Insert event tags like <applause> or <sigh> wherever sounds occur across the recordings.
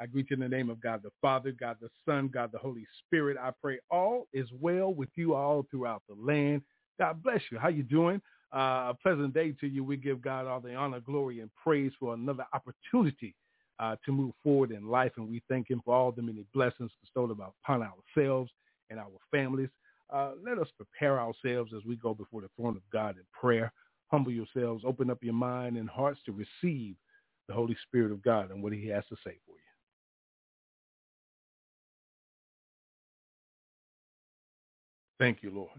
I greet you in the name of God the Father, God the Son, God the Holy Spirit. I pray all is well with you all throughout the land. God bless you. How you doing? Uh, a pleasant day to you. We give God all the honor, glory, and praise for another opportunity uh, to move forward in life. And we thank him for all the many blessings bestowed upon ourselves and our families. Uh, let us prepare ourselves as we go before the throne of God in prayer. Humble yourselves, open up your mind and hearts to receive the Holy Spirit of God and what he has to say for you. Thank you, Lord.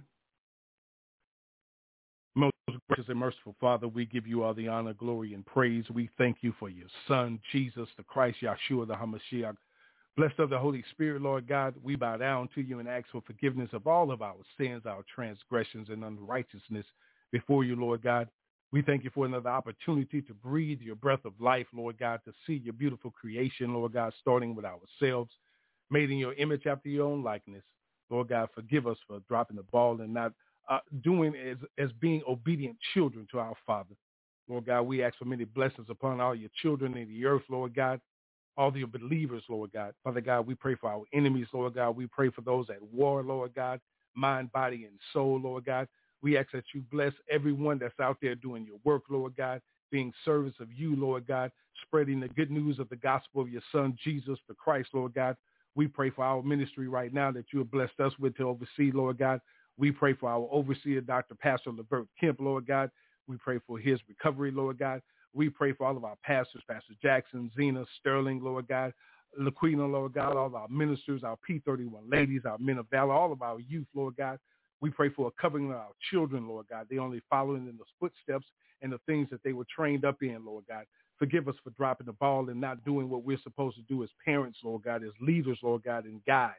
Most gracious and merciful Father, we give you all the honor, glory, and praise. We thank you for your Son, Jesus, the Christ, Yahshua, the Hamashiach. Blessed of the Holy Spirit, Lord God, we bow down to you and ask for forgiveness of all of our sins, our transgressions, and unrighteousness before you, Lord God. We thank you for another opportunity to breathe your breath of life, Lord God, to see your beautiful creation, Lord God, starting with ourselves, made in your image after your own likeness. Lord God, forgive us for dropping the ball and not uh, doing as, as being obedient children to our Father. Lord God, we ask for many blessings upon all your children in the earth, Lord God, all your believers, Lord God. Father God, we pray for our enemies, Lord God. We pray for those at war, Lord God, mind, body, and soul, Lord God. We ask that you bless everyone that's out there doing your work, Lord God, being service of you, Lord God, spreading the good news of the gospel of your son, Jesus the Christ, Lord God. We pray for our ministry right now that you have blessed us with to oversee, Lord God. We pray for our overseer, Dr. Pastor Levert Kemp, Lord God. We pray for his recovery, Lord God. We pray for all of our pastors, Pastor Jackson, Zena, Sterling, Lord God, Laquina, Lord God, all of our ministers, our P31 ladies, our men of valor, all of our youth, Lord God. We pray for a covering of our children, Lord God. They only following in those footsteps and the things that they were trained up in, Lord God. Forgive us for dropping the ball and not doing what we're supposed to do as parents, Lord God, as leaders, Lord God, and guides.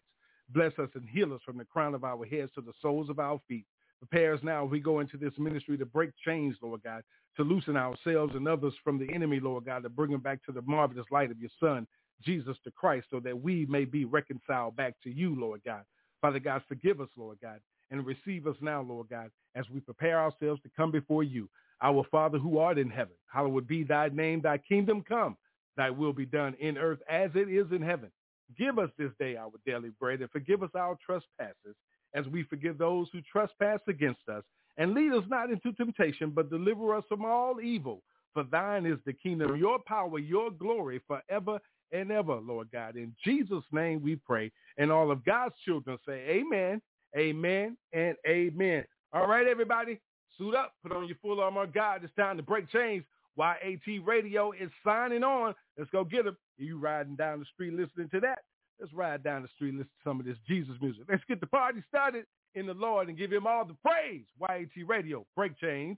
Bless us and heal us from the crown of our heads to the soles of our feet. Prepare us now as we go into this ministry to break chains, Lord God, to loosen ourselves and others from the enemy, Lord God, to bring them back to the marvelous light of your Son, Jesus the Christ, so that we may be reconciled back to you, Lord God. Father God, forgive us, Lord God, and receive us now, Lord God, as we prepare ourselves to come before you. Our Father who art in heaven, hallowed be thy name, thy kingdom come, thy will be done in earth as it is in heaven. Give us this day our daily bread and forgive us our trespasses as we forgive those who trespass against us. And lead us not into temptation, but deliver us from all evil. For thine is the kingdom, your power, your glory forever and ever, Lord God. In Jesus' name we pray. And all of God's children say amen, amen, and amen. All right, everybody. Suit up, put on your full armor God. It's time to break chains. YAT Radio is signing on. Let's go get them. You riding down the street listening to that? Let's ride down the street, listen to some of this Jesus music. Let's get the party started in the Lord and give him all the praise. YAT Radio, break chains.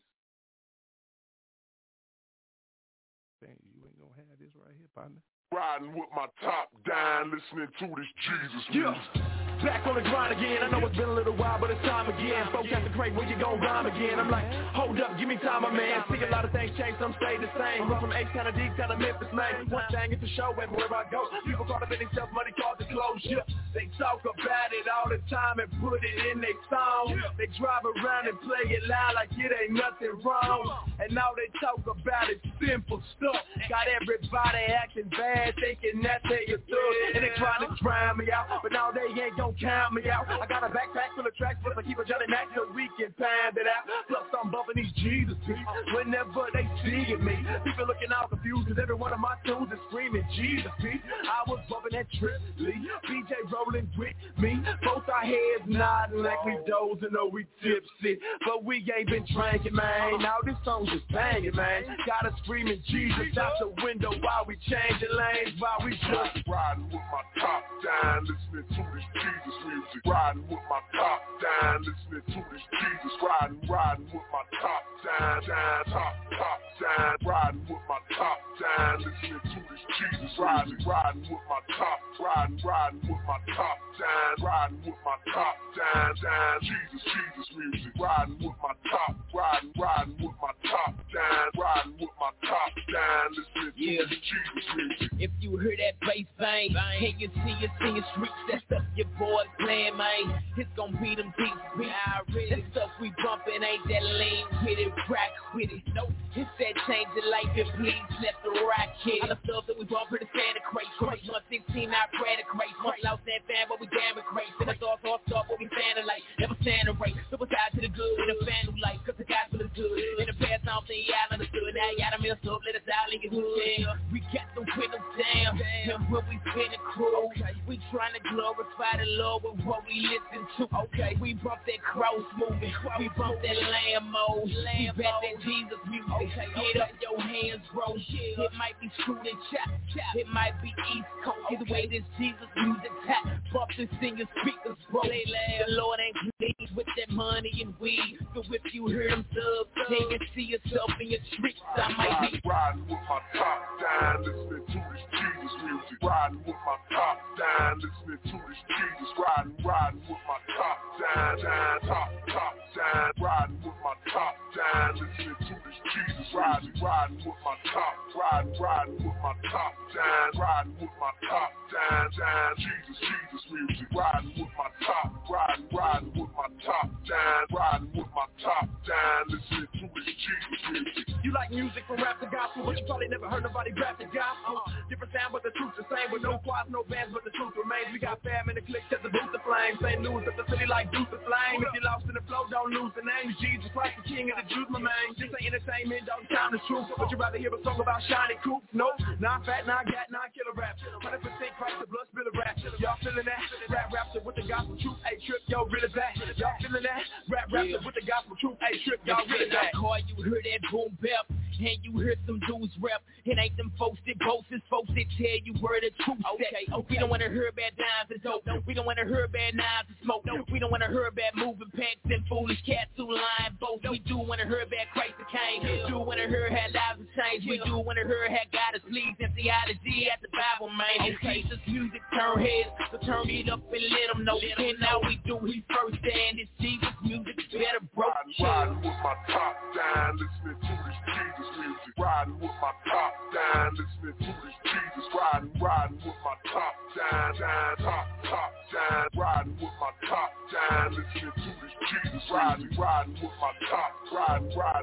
Dang, you ain't gonna have this right here, partner. Riding with my top down, listening to this Jesus music. Yeah. Back on the grind again. I know it's been a little while, but it's time again. Folks at the crate, where you gon' rhyme again? I'm like, hold up, give me time, my man. See a lot of things change, some stay the same. Run from H kind of deep, kind to Memphis, man. One thing is for show, and wherever I go, people call up in themselves, money called the closure. They talk about it all the time and put it in their song. They drive around and play it loud like it ain't nothing wrong. And now they talk about it simple stuff. Got everybody acting bad, thinking that they a thug. And they trying to drown me out, but now they ain't gon' count me out. I got a backpack full of tracks, but I keep a Johnny Mac so we can pound it out. Plus I'm bumping these Jesus beats whenever they see me. People looking all confused cause every one of my tunes is screaming Jesus beats. I was bumping that Trip Lee, BJ rolling with me. Both our heads nodding like we dozing or we tipsy. But we ain't been drinking, man. Now this song's just banging, man. Got us screaming Jesus out the window while we changing lanes, while we just riding with my top down, listening to this Jesus music. Riding with my top down, listening to this Jesus. Riding, riding with my top down, down, top, top down. Riding with my top down, listening to this Jesus. Riding, riding with my top, riding, riding with my top down, riding with my top down, down. Jesus, Jesus music. Riding with my top, riding, riding with my top down, riding with my top down, listening to Yeah. this Jesus music. If you hear that bass bang, can you see us in your streets? That stuff your boys playing, man. It's gonna be them deep beats. That stuff we bumping ain't that lame with it, crack with it. Nope, it's that change of life and please let the rock hit. All the stuff that we bump for the Santa crate. Crate 116, not credit crate. Much lost that fan, but we damn it great. Send us off, off, off, what we standing like. Never stand a race. Suicide to the good with a fan who like, cause the gospel is good. In the past, I don't think y'all understood. Now y'all done messed up, let us out in your hood. We got them windows down, and when we spin the crew, we trying to glorify the Lord with what we listen to. Okay, we bump that cross movement, we bump that Lampmode, we back that Jesus music. Get up your hands, bro. It might be screwed and chop, it might be East Coast. Either way, this Jesus music tap. Bump this in your speakers, bro. The Lord ain't pleased with that money and weed. So if you hear them subs, can see yourself in your streets? I might be Riding, riding with my top down, listening to this Jesus music. Riding with my top down, listening to this Jesus. Riding, riding with my top down, down, top, top down. Riding with my top down, listening to this Jesus. Riding, riding with my top, riding, riding with my top down, riding with my top down, down. Jesus, Jesus music. Riding with my top, riding, riding with my top down, riding with my top down, listening to this Jesus music. You like music from rap to gospel, but you probably never heard nobody rap the gospel. Different sound, but the truth's the same. With no choirs, no bands, but the truth remains. We got fam in the click to the boost the flame. Same news that the city like Deuce the flame. If you lost in the flow, don't lose the name. Jesus Christ, the King of the Jews, my man. This ain't entertainment, don't time the truth. But you rather hear a song about shiny coops? Nope, not fat, not gat, not killer rap. 100% Christ, the blood spill of rap. Y'all feeling that? Rap rapper with the gospel truth. Hey, trip, yo, really that? Y'all feeling that? Rap rapper with the gospel truth. Hey, trip, y'all really that? car, you hear that boom bap, and you hear some dudes rap. It ain't them folks that boast, it's folks that tell you where the truth okay, okay. We don't wanna hear about dimes and dope. We don't wanna hear about knives and smoke. We don't wanna hear about moving packs and foolish cats who lying both. We do wanna hear about Christ the King. Do wanna hear how lives have changed. We do wanna hear how God is pleased and theology at the Bible, man. It's Jesus music turn heads, so turn it up and let them know. And now we do his first and it's Jesus music better bro. Riding, with my top down, listening to this Jesus music. Riding with my top down, listening to this Jesus. Riding, riding with my top down, down, top, top down. Riding with my top down, listening to this Jesus. Riding, riding with my top, riding, riding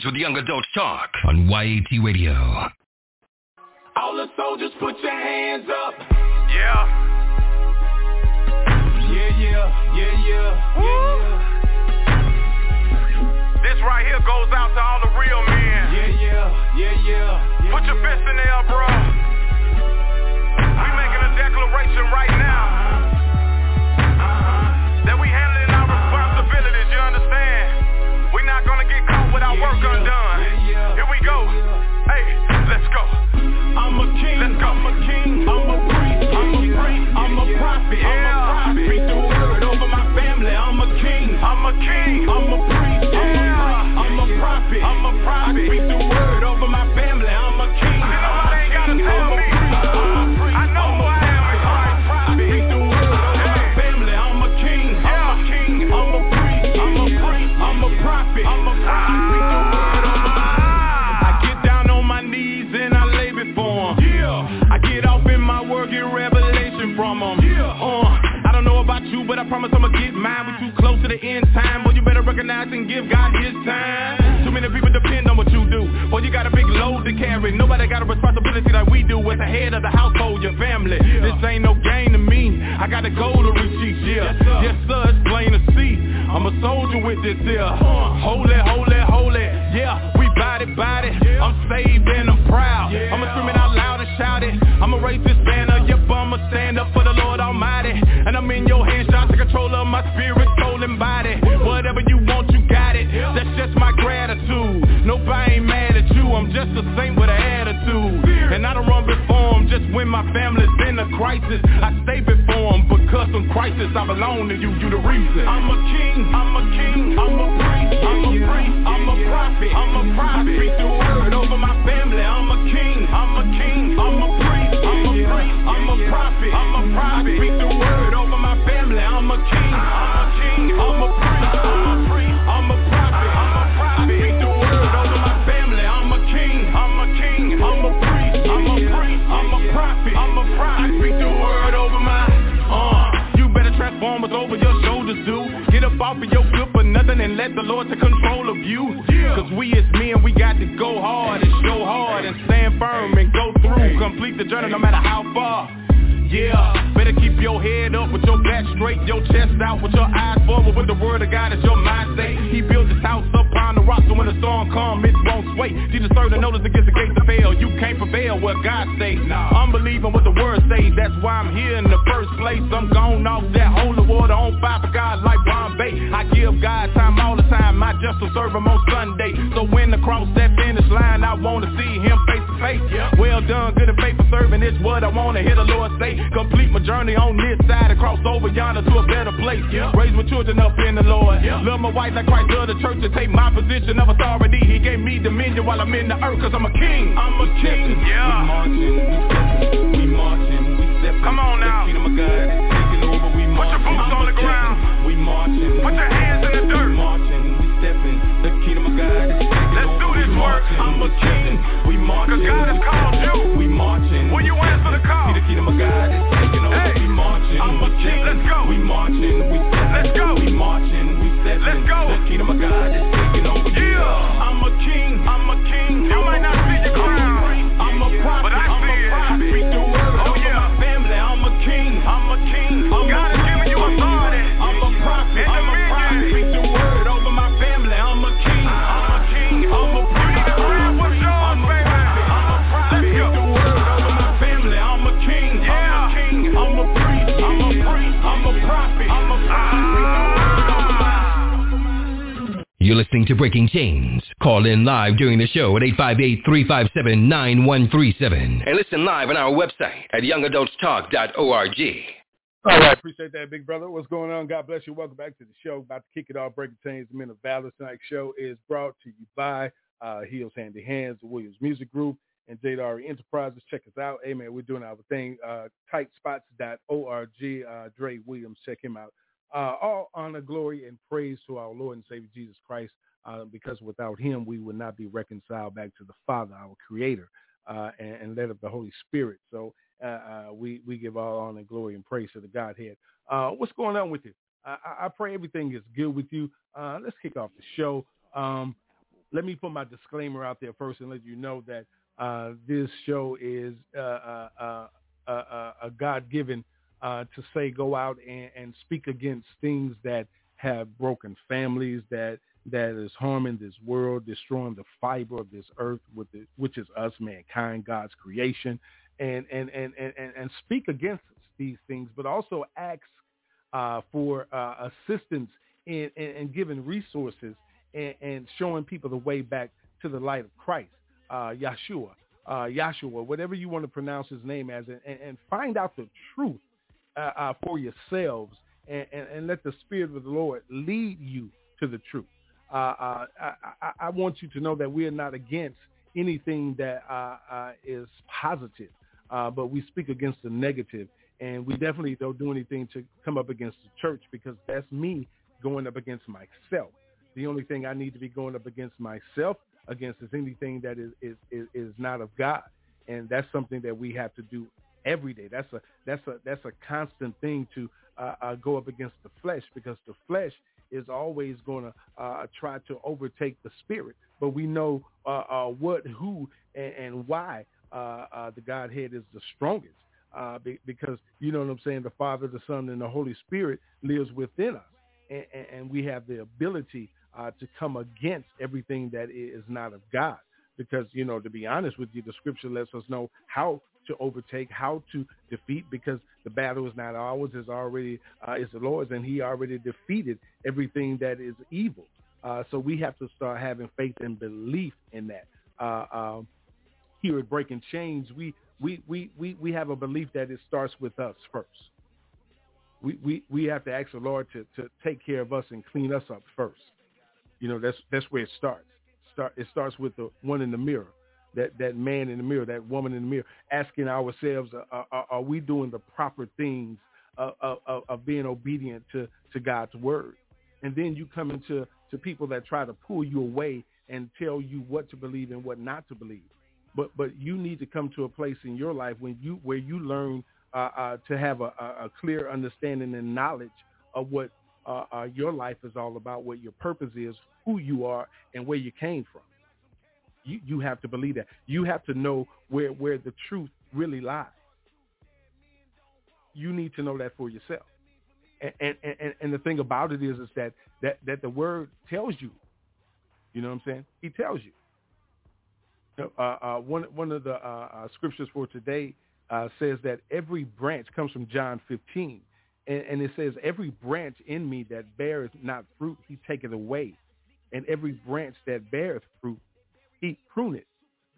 Breaking Chains with Young Adult Talk on YAT Radio. All the soldiers, put your hands up. Yeah. Yeah, yeah, yeah, yeah, yeah, This right here goes out to all the real men. yeah, yeah, yeah, yeah. Put your fist in the air, bro. We making a declaration right now king, Let's go. I'm a king, I'm a priest, I'm a priest, I'm a prophet, I'm a Yeah. prophet. Speak the word over my family, I'm a king, I'm a king. I'm a priest, I'm a priest, I'm a prophet, I'm a prophet. I speak the end time. Boy, you better recognize and give God his time. Too many people depend on what you do. Boy, you got a big load to carry. Nobody got a responsibility like we do as the head of the household, your family. This ain't no game to me. I got a goal to reach each year. Yes, sir, it's plain to see. I'm a soldier with this here. Uh-huh. Hold it, hold it, hold it, Yeah, we body, body. I'm saved and I'm proud. I'ma scream it out loud and shout it. I'ma raise this banner. Yep, I'ma stand up for the Lord Almighty. And I'm in your hands, trying to control of my spirit, soul, Nobody ain't mad at you. I'm just a saint with an attitude. And I don't run before them just when my family's in a crisis. I stay before them because some crisis I belong to you. You the reason. I'm a king. I'm a king. I'm a priest. I'm a priest. I'm a prophet. I'm a prophet. Speak the word over my family. I'm a king. I'm a king. I'm a priest. I'm a priest. I'm a prophet. I'm a prophet. Speak the word over my family. I'm a king. I'm a king. I'm a priest. I'm a Get up your good for nothing and let the Lord take control of you. Cause we as men, we got to go hard and show hard and stand firm and go through. Complete the journey no matter how far. Yeah, better keep your head up with your back straight, your chest out with your eyes forward with the word of God as your mind state. He built his house upon the rock so when the storm comes, it won't sway. Jesus served the notice against the gates to fail. You can't prevail what God says. I'm believing what the word says. That's why I'm here in the first place. I'm gone off that holy water on fire for God like Bombay. I give God time all the time. I just will serve him on Sunday. So when the cross that finish line, I want to see him face to face. Yeah. Well done, good and faithful serving. It's what I want to hear the Lord say. Complete my journey on this side and cross over yonder to a better place. Yeah. Raise my children up in the Lord. Love my wife like Christ love the church and take my position of authority. He gave me dominion while I'm in the earth cause I'm a king. I'm a king. Yeah. We marching, we marching, we stepping. Come on now. The of God is taking over. We marching. Put your boots on the ground. We marching. Put your hands in the dirt. We marching, we stepping. The kingdom of God is taking Let's over. do this work. I'm a king. We marching. Cause God has called you. We marching. God is taking over. Hey. We marching. I'm a king. Let's go. We marching. We stepping. Let's go. We marching. We stepping. Let's go. The kingdom of God is taking over. Yeah. I'm a king. I'm a king. You might not see the crown. I'm a prophet. Listening to Breaking Chains. Call in live during the show at 858-357-9137. And listen live on our website at youngadultstalk.org. All right, appreciate that, big brother. What's going on? God bless you. Welcome back to the show. About to kick it off. Breaking Chains, the Men of Valor. Tonight's show is brought to you by uh, Heels Handy Hands, the Williams Music Group, and JDR Enterprises. Check us out. Hey, man, we're doing our thing. Uh, tightspots.org. Uh, Dre Williams, check him out. Uh, all honor, glory, and praise to our Lord and Savior Jesus Christ, uh, because without him, we would not be reconciled back to the Father, our Creator, uh, and, and led of the Holy Spirit. So uh, uh, we, we give all honor, glory, and praise to the Godhead. Uh, what's going on with you? I, I pray everything is good with you. Let's kick off the show. Um, let me put my disclaimer out there first and let you know that this show is a God-given uh, to say go out and, and speak against things that have broken families, that that is harming this world, destroying the fiber of this earth, the, which is us, mankind, God's creation, and and and and, and speak against these things, but also ask uh, for uh, assistance in, in, in giving resources and, and showing people the way back to the light of Christ, uh, Yeshua, uh, Yahshua, whatever you want to pronounce his name as, and, and find out the truth uh, uh, for yourselves and, and, and, let the Spirit of the Lord lead you to the truth. Uh, uh, I, I, I, want you to know that we are not against anything that uh, uh, is positive, but we speak against the negative, and we definitely don't do anything to come up against the church because that's me going up against myself. The only thing I need to be going up against myself against is anything that is, is, is, is not of God. And that's something that we have to do every day. That's a that's a that's a constant thing to uh, uh, go up against the flesh because the flesh is always going to uh, try to overtake the spirit. But we know uh, uh, what, who, and, and why uh, the Godhead is the strongest. Be, because you know what I'm saying, the Father, the Son, and the Holy Spirit lives within us, and, and, and we have the ability to come against everything that is not of God because you know to be honest with you the scripture lets us know how to overtake, how to defeat, because the battle is not ours, it's already uh, it's the Lord's, and He already defeated everything that is evil. Uh, so we have to start having faith and belief in that. Uh, um, here at Breaking Chains, we, we, we, we, we have a belief that it starts with us first. We, we, we have to ask the Lord to, to take care of us and clean us up first. You know, that's, that's where it starts. Start, it starts with the one in the mirror that that man in the mirror, that woman in the mirror, asking ourselves, uh, are, are we doing the proper things of, of, of, being obedient to, to God's word? And then you come into to people that try to pull you away and tell you what to believe and what not to believe. But but you need to come to a place in your life when you where you learn uh, uh, to have a, a, clear understanding and knowledge of what uh, uh, your life is all about, what your purpose is, who you are, and where you came from. You you have to believe that. You have to know where where the truth really lies. You need to know that for yourself. And and, and, and the thing about it is is that, that that the word tells you. You know what I'm saying? He tells you. Uh, uh, one one of the uh, uh scriptures for today uh, says that every branch comes from John 15, and, and, it says every branch in me that beareth not fruit, he taketh away, and every branch that beareth fruit, he prune it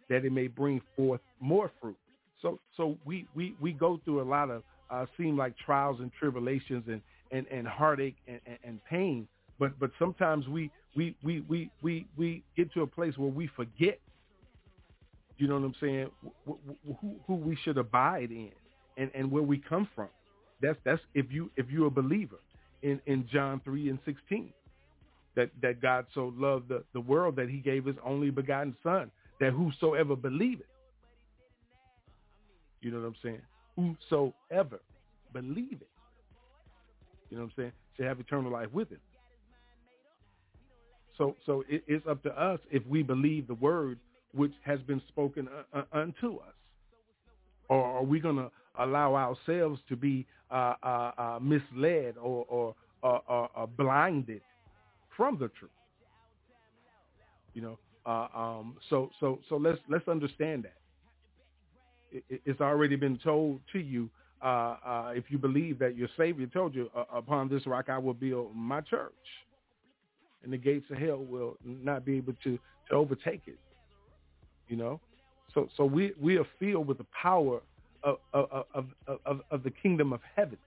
that it may bring forth more fruit. So so we we, we go through a lot of uh, seem like trials and tribulations and, and, and heartache and, and, and pain. But but sometimes we, we, we, we, we, we get to a place where we forget, you know what I'm saying, who, who we should abide in and, and where we come from. That's that's if you if you're a believer in, in John three and sixteen that, that God so loved the, the world that he gave his only begotten son, that whosoever believeth. You know what I'm saying? Whosoever believeth. You know what I'm saying? Should have eternal life with him. So so it, it's up to us if we believe the word which has been spoken uh, uh, unto us. Or are we going to allow ourselves to be uh, uh, uh misled or, or, or, or blinded from the truth. You know, uh, um, so so so let's let's understand that. It, it's already been told to you. Uh, uh, if you believe that your Savior told you, uh, upon this rock I will build my church, and the gates of hell will not be able to, to overtake it. You know, so so we we are filled with the power of of, of of of the kingdom of heaven.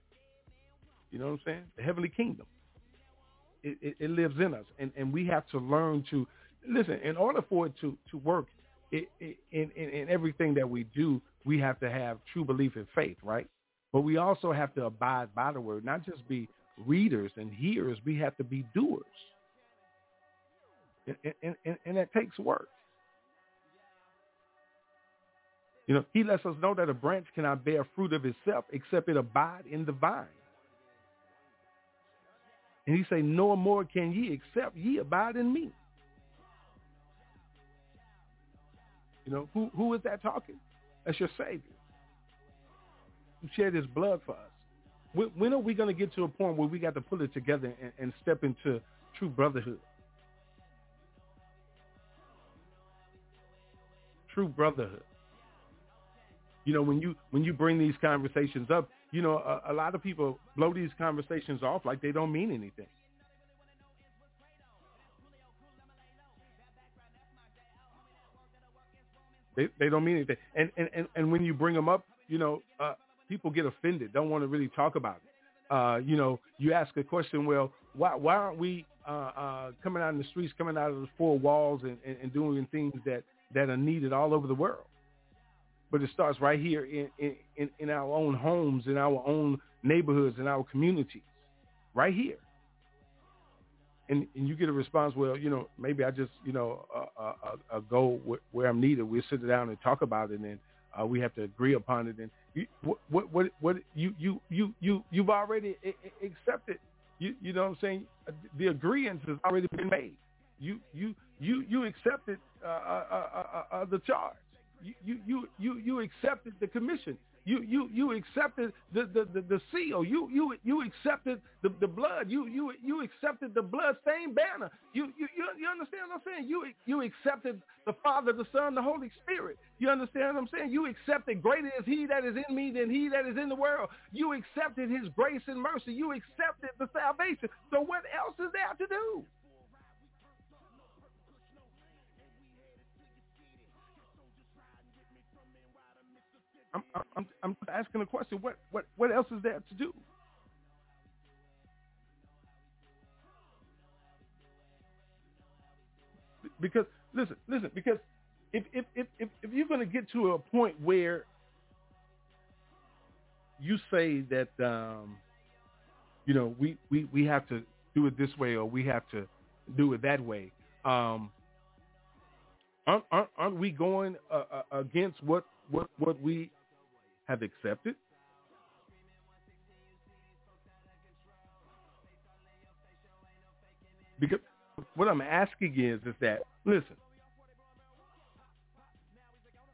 You know what I'm saying? The heavenly kingdom it, it, lives in us, and, and we have to learn to listen. In order for it to to work, it, it, in, in in everything that we do, we have to have true belief and faith, right? But we also have to abide by the word, not just be readers and hearers. We have to be doers, and, and, and, and that takes work. You know, he lets us know that a branch cannot bear fruit of itself except it abide in the vine. And he say, no more can ye except ye abide in me. You know, who who is that talking? That's your Savior. Who shed his blood for us. When, when are we going to get to a point where we got to pull it together and, and step into true brotherhood? True brotherhood. You know, when you when you bring these conversations up, you know, a, a lot of people blow these conversations off like they don't mean anything. They they don't mean anything. And and and, and when you bring them up, you know, uh, people get offended. Don't want to really talk about it. Uh, you know, you ask a question. Well, why why aren't we uh, uh, coming out in the streets, coming out of the four walls, and, and, and doing things that that are needed all over the world? But it starts right here in, in, in our own homes, in our own neighborhoods, in our communities, right here. And, and you get a response, well, you know, maybe I just, you know, uh, uh, uh, go where I'm needed. We'll sit down and talk about it, and uh, we have to agree upon it. And you, what, what, what, what you, you, you, you, you've already accepted. You, you know what I'm saying? The agreement has already been made. You, you, you, you accepted uh, uh, uh, uh, the charge you you you you accepted the commission. You you you accepted the the, the, the seal. You you you accepted the, the blood. You you you accepted the blood stained banner. You, you you you understand what I'm saying? You you accepted the Father, the Son, the Holy Spirit. You understand what I'm saying? You accepted greater is He that is in me than He that is in the world. You accepted His grace and mercy. You accepted the salvation. So what else is there to do? I'm, I'm, I'm asking a question. What, what, what else is there to do? Because listen, listen. Because if if if if, if you're going to get to a point where you say that um, you know we, we we have to do it this way or we have to do it that way, um, aren't, aren't, aren't we going uh, uh, against what what what we have accepted? Because what I'm asking is, is that, listen,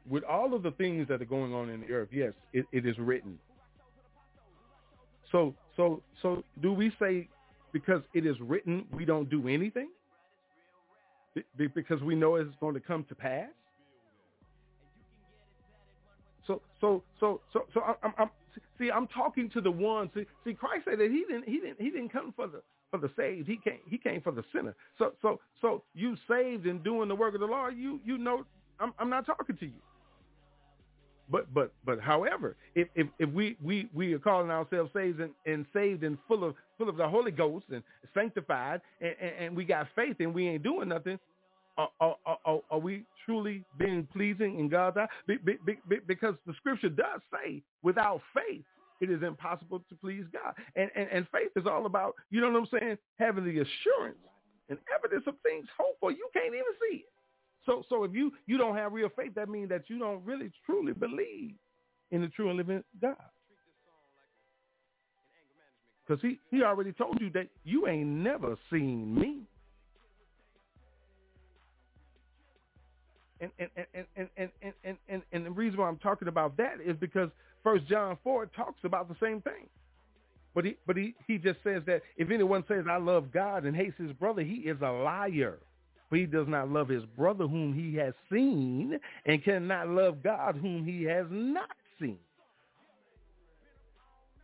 with all of the things that are going on in the earth, yes, it, it is written. So, so, so do we say because it is written, we don't do anything? Be- because we know it's going to come to pass? So so so so so I'm, I'm see I'm talking to the ones. See, see Christ said that he didn't he didn't he didn't come for the for the saved. He came he came for the sinner. So so so you saved and doing the work of the Lord. You you know I'm I'm not talking to you. But but but however, if if, if we, we we are calling ourselves saved and, and saved and full of full of the Holy Ghost and sanctified and, and, and we got faith and we ain't doing nothing, are, are, are, we truly being pleasing in God's eye? Be, be, be, because the scripture does say without faith, it is impossible to please God. And, and, and faith is all about, you know what I'm saying, having the assurance and evidence of things hoped for. You can't even see it. So, so if you, you don't have real faith, that means that you don't really truly believe in the true and living God. Because he, he already told you that you ain't never seen me. And and and and and and, the reason why I'm talking about that is because First John four talks about the same thing. But he but he, he just says that if anyone says I love God and hates his brother, he is a liar. For he does not love his brother whom he has seen and cannot love God whom he has not seen.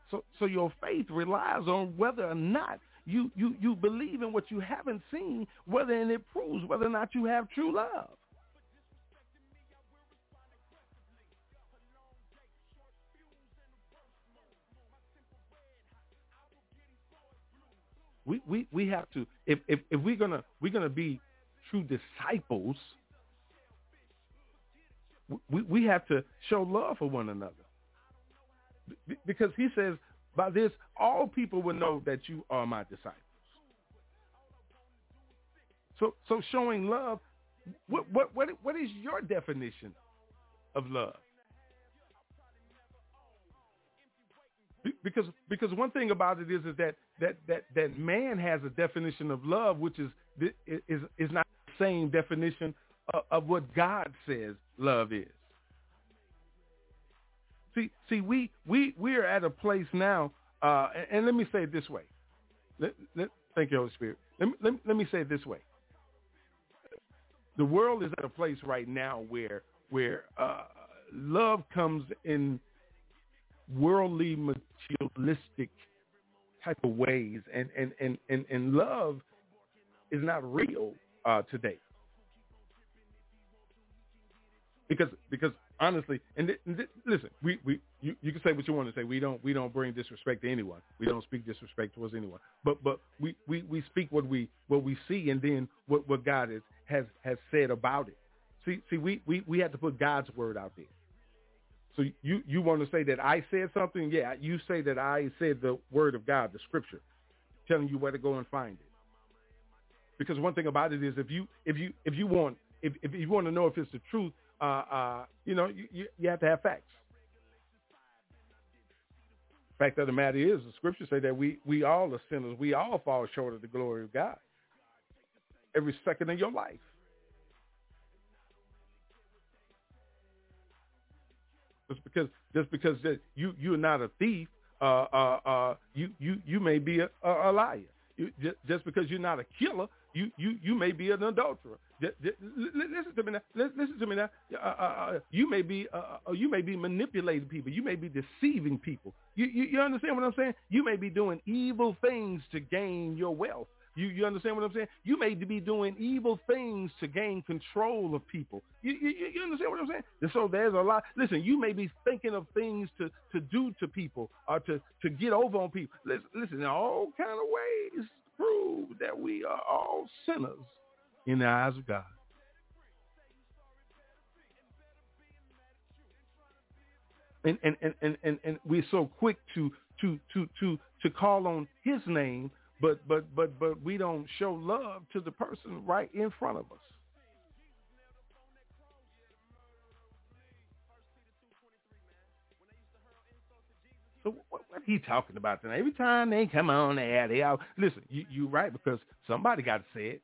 So so your faith relies on whether or not you, you, you believe in what you haven't seen, whether and it proves whether or not you have true love. We, we, we have to if, if, if we're gonna we're gonna be true disciples, we, we have to show love for one another. Because he says, by this all people will know that you are my disciples. So so showing love, what what what what is your definition of love? Because because one thing about it is is that that that that man has a definition of love which is is is not the same definition of, of what God says love is. See see we we we are at a place now uh, and, and, let me say it this way. Let, let, thank you Holy Spirit. Let me, let, let me say it this way. The world is at a place right now where where uh, love comes in worldly, materialistic type of ways, and and and and, and love is not real uh, today. Because because honestly, and, th- and th- listen, we, we you, you can say what you want to say. We don't we don't bring disrespect to anyone. We don't speak disrespect towards anyone. But but we, we, we speak what we what we see, and then what, what God is, has has said about it. See see we, we, we have to put God's word out there. So you, you want to say that I said something? Yeah, you say that I said the word of God, the scripture, telling you where to go and find it. Because one thing about it is if you if you if you want if, if you want to know if it's the truth, uh, uh, you know, you, you, you have to have facts. Fact of the matter is, the scriptures say that we we all are sinners. We all fall short of the glory of God. Every second of your life. Just because just because you you're not a thief, uh, uh, uh, you you you may be a, a, a liar. You, just, just because you're not a killer, you you you may be an adulterer. Just, just, listen to me now. Listen to me now. Uh, uh, uh, you may be uh, uh, you may be manipulating people. You may be deceiving people. You, you you understand what I'm saying? You may be doing evil things to gain your wealth. You you understand what I'm saying? You may be doing evil things to gain control of people. You you, you understand what I'm saying? And so there's a lot. Listen, you may be thinking of things to, to do to people or to, to get over on people. Listen, listen, all kind of ways prove that we are all sinners in the eyes of God. And and, and, and, and, and we're so quick to to to to to call on his name but but but but we don't show love to the person right in front of us. So what, what he talking about tonight? Every time they come on there, they out. Listen, you you right because somebody got to say it.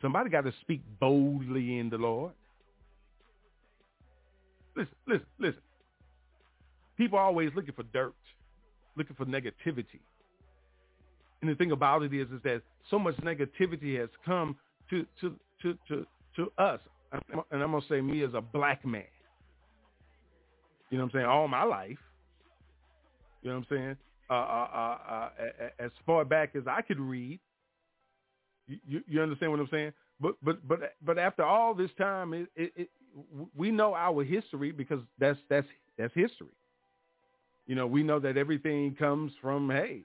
Somebody got to speak boldly in the Lord. Listen, listen, listen. People always looking for dirt looking for negativity. And the thing about it is, is that so much negativity has come to to to to, to us, and I'm gonna say me as a black man. You know what I'm saying? All my life. You know what I'm saying? Uh, uh, uh, uh as far back as I could read. You, you, understand what I'm saying? But but but but after all this time, it, it, it, we know our history because that's that's that's history. You know, we know that everything comes from hey,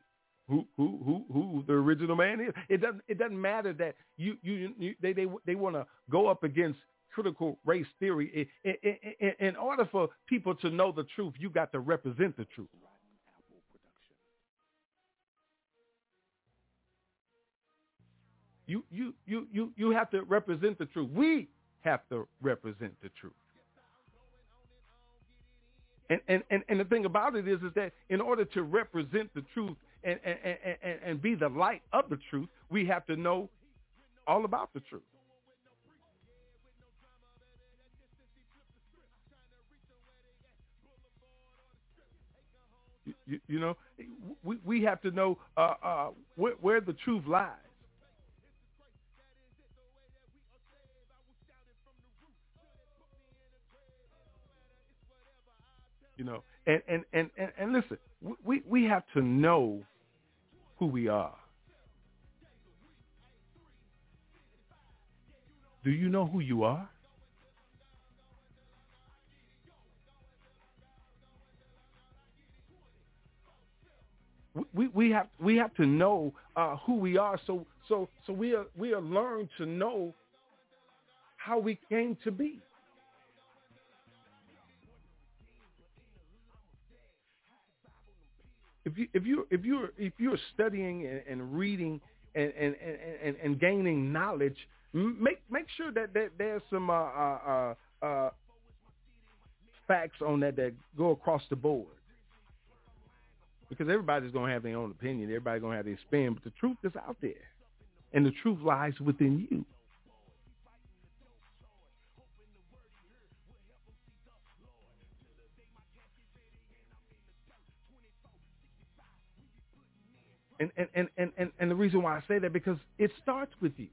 who who who who the original man is. It doesn't it doesn't matter that you you, you they they they want to go up against critical race theory. In, in, in, in order for people to know the truth, you got to represent the truth. You you you you you have to represent the truth. We have to represent the truth. And, and, and, and the thing about it is, is that in order to represent the truth and, and, and, and be the light of the truth, we have to know all about the truth. You, you, know, we, we have to know uh, uh, where, where the truth lies. You know, and and and and, and listen, we we have to know who we are. Do you know who you are? We, we have we have to know uh, who we are so so so we are we are learn to know how we came to be. If you if you if you're if you're studying and, and reading and, and, and, and gaining knowledge, make make sure that, that there's some uh, uh, uh, uh, facts on that that go across the board. Because everybody's to have their own opinion. Everybody's to have their spin, but the truth is out there. And the truth lies within you. And, and, and, and, and the reason why I say that because it starts with you.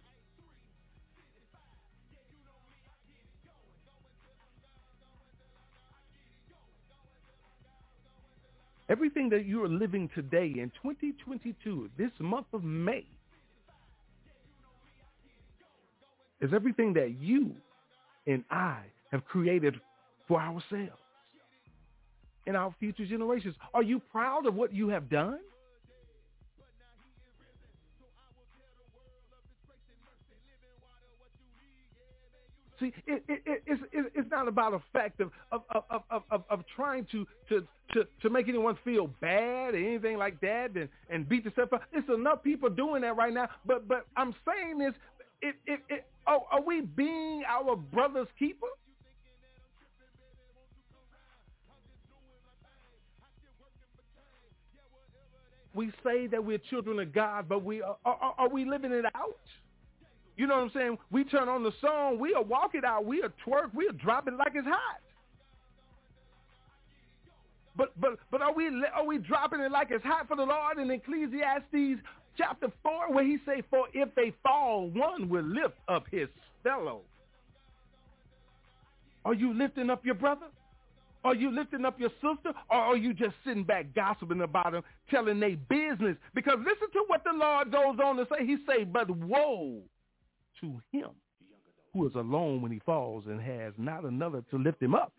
Everything that you are living today in 2022, this month of May, is everything that you and I have created for ourselves and our future generations. Are you proud of what you have done? See, it, it, it, it's, it's not about a fact of, of, of, of, of, of trying to, to, to, to make anyone feel bad or anything like that and, and beat yourself up. It's enough people doing that right now. But but I'm saying this, it, it, it, oh, are we being our brother's keeper? We say that we're children of God, but we are, are, are we living it out? You know what I'm saying? We turn on the song, we'll walk it out, we'll twerk, we'll drop it like it's hot. But but but are we are we dropping it like it's hot for the Lord in Ecclesiastes chapter four where he say, "For if they fall, one will lift up his fellow." Are you lifting up your brother? Are you lifting up your sister? Or are you just sitting back gossiping about them, telling their business? Because listen to what the Lord goes on to say. He say, but woe to him who is alone when he falls and has not another to lift him up.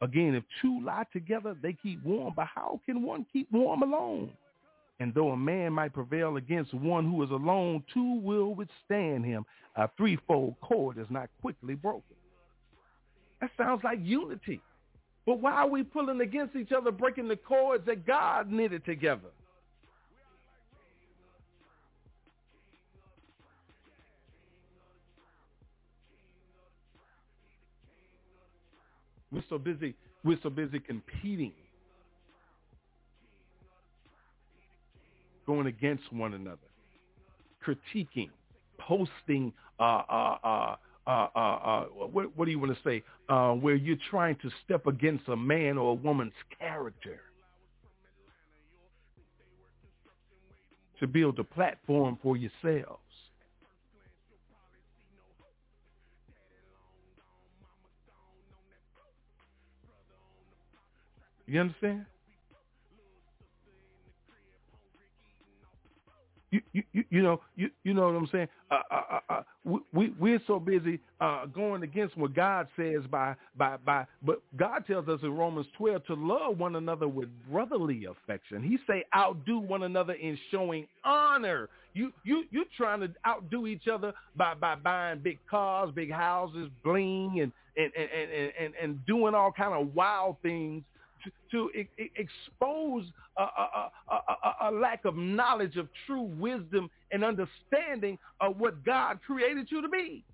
Again, if two lie together, they keep warm. But how can one keep warm alone? And though a man might prevail against one who is alone, two will withstand him. A threefold cord is not quickly broken. That sounds like unity. But why are we pulling against each other, breaking the cords that God knitted together? We're so busy. We're so busy competing, going against one another, critiquing, posting uh, uh, uh, uh, uh, uh, what, what do you want to say, uh, where you're trying to step against a man or a woman's character to build a platform for yourselves. You understand? you, you, you know, you, you know what I'm saying? Uh, uh, uh, uh we, we, are so busy uh, going against what God says by, by, by, but God tells us in Romans 12 to love one another with brotherly affection. He say outdo one another in showing honor. You, you, you're trying to outdo each other by, by buying big cars, big houses, bling, and, and, and, and, and, and doing all kind of wild things to, expose a, a, a, a, lack of knowledge of true wisdom and understanding of what God created you to be.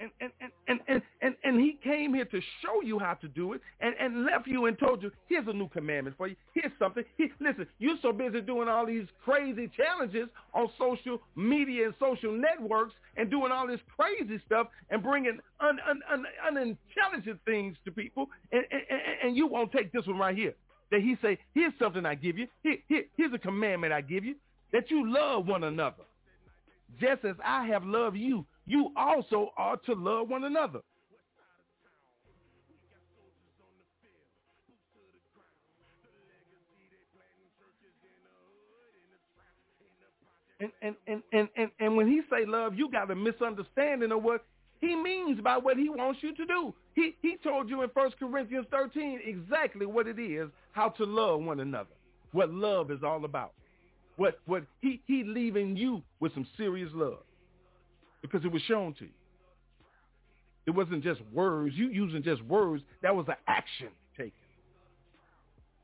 And, and, and, and, and, and he came here to show you how to do it and, and left you and told you, here's a new commandment for you. Here's something. Listen, you're so busy doing all these crazy challenges on social media and social networks and doing all this crazy stuff and bringing un, un, un, unintelligent things to people and, and, and you won't take this one right here. That he say, here's something I give you. Here, here, here's a commandment I give you, that you love one another. Just as I have loved you, you also are to love one another. And, and, and, and, and, and when he say love, you got a misunderstanding of what he means by what he wants you to do. He, he told you in 1 Corinthians 13 exactly what it is, how to love one another, what love is all about. What, what he, he leaving you with some serious love because it was shown to you. It wasn't just words. You using just words. That was an action taken.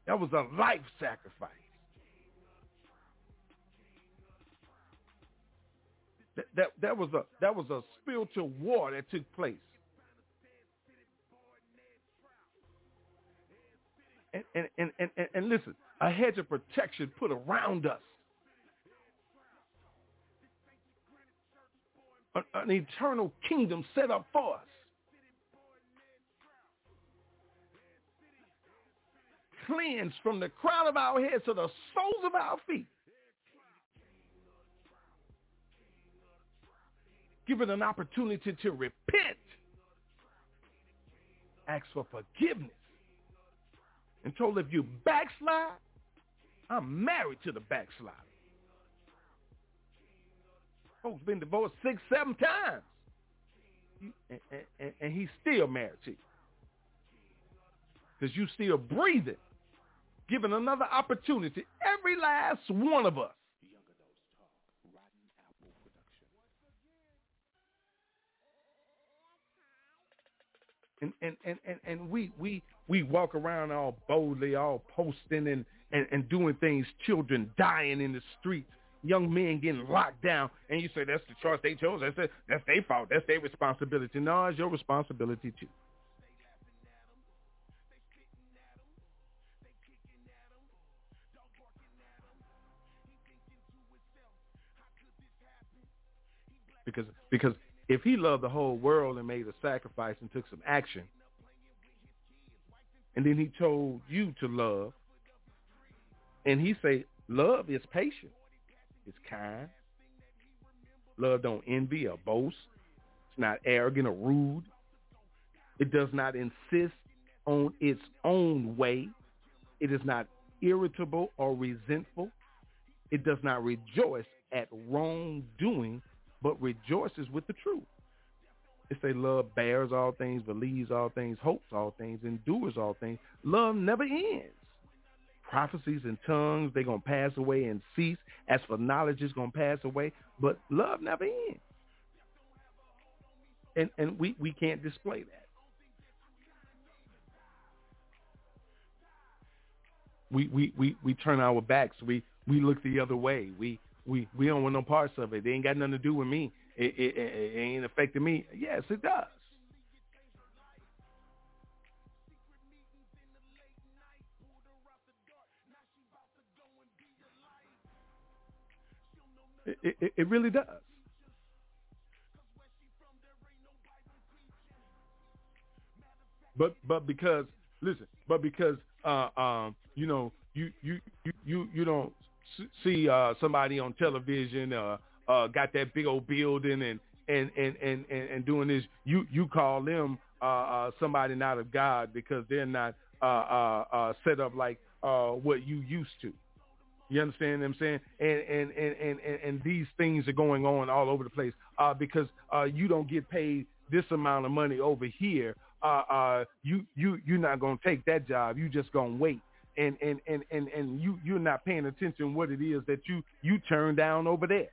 That was a life sacrifice. That, that, that was a that was a spiritual war that took place. And and, and, and, and listen, a hedge of protection put around us an, eternal kingdom set up for us. Cleansed from the crown of our heads to the soles of our feet. Given an opportunity to repent. Ask for forgiveness. And told if you backslide, I'm married to the backslider. Folks been divorced six, seven times. And, and, and he's still married to you. Because you still breathing. Given another opportunity. Every last one of us. And, and, and, and, and we, we, we walk around all boldly, all posting and, and, and doing things, children dying in the streets young men getting locked down, and you say that's the choice they chose. That's a, that's their fault. That's their responsibility. No, it's your responsibility too. Because because if he loved the whole world and made a sacrifice and took some action, and then he told you to love, and he say love is patient, it's kind. Love don't envy or boast. It's not arrogant or rude. It does not insist on its own way. It is not irritable or resentful. It does not rejoice at wrongdoing, but rejoices with the truth. It say love bears all things, believes all things, hopes all things, endures all things. Love never ends. Prophecies and tongues, they're going to pass away and cease. As for knowledge, it's going to pass away. But love never ends. And, and we, we can't display that. We, we, we, we turn our backs. We, we look the other way. We, we, we don't want no parts of it. They ain't got nothing to do with me. It, it, it, it ain't affecting me. Yes, it does. It, it, it really does. But but because listen, but because uh, um, you know you you you you, don't see uh, somebody on television uh, uh, got that big old building and and and and and, and doing this, you you call them uh, uh, somebody not of God because they're not uh, uh, uh, set up like uh, what you used to. You understand what I'm saying? And and, and, and, and, and these things are going on all over the place uh, because uh, you don't get paid this amount of money over here. Uh, uh, you you you're not gonna take that job. You just gonna wait. And and, and, and, and you you're not paying attention what it is that you you turn down over there.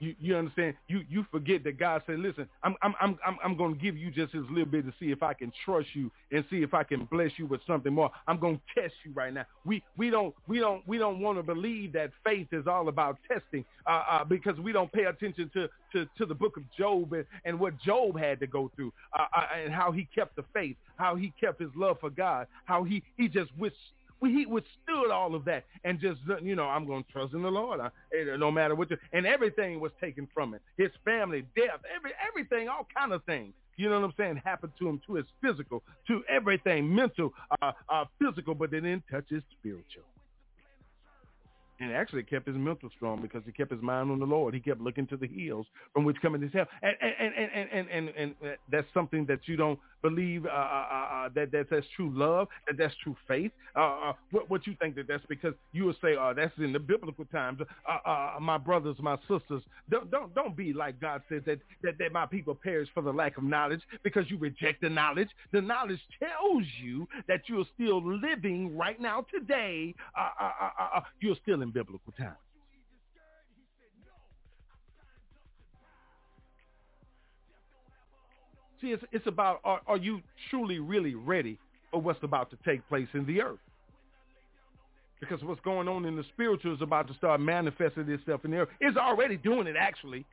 You you understand? You you forget that God said, "Listen, I'm I'm I'm I'm, I'm going to give you just this little bit to see if I can trust you and see if I can bless you with something more. I'm going to test you right now. We we don't we don't we don't want to believe that faith is all about testing uh, uh, because we don't pay attention to to, to the book of Job and, and what Job had to go through uh, uh, and how he kept the faith, how he kept his love for God, how he he just wished he withstood all of that and just, you know, I'm going to trust in the Lord. I, no matter what. You, and everything was taken from him. His family, death, every everything, all kind of things. You know what I'm saying? Happened to him, to his physical, to everything, mental, uh, uh, physical, but they didn't touch his spiritual and actually kept his mental strong because he kept his mind on the Lord. He kept looking to the hills from which cometh his help, and and and and and, and, and that's something that you don't believe uh, uh, uh, uh that, that that's true love, that that's true faith. Uh, what what you think that that's because you will say, "Oh, that's in the biblical times." my brothers, my sisters, don't don't don't be like God says that, that that my people perish for the lack of knowledge because you reject the knowledge. The knowledge tells you that you're still living right now today. you're still in biblical times. See, it's, it's about are, are you truly, really ready for what's about to take place in the earth? Because what's going on in the spiritual is about to start manifesting itself in the earth. It's already doing it, actually.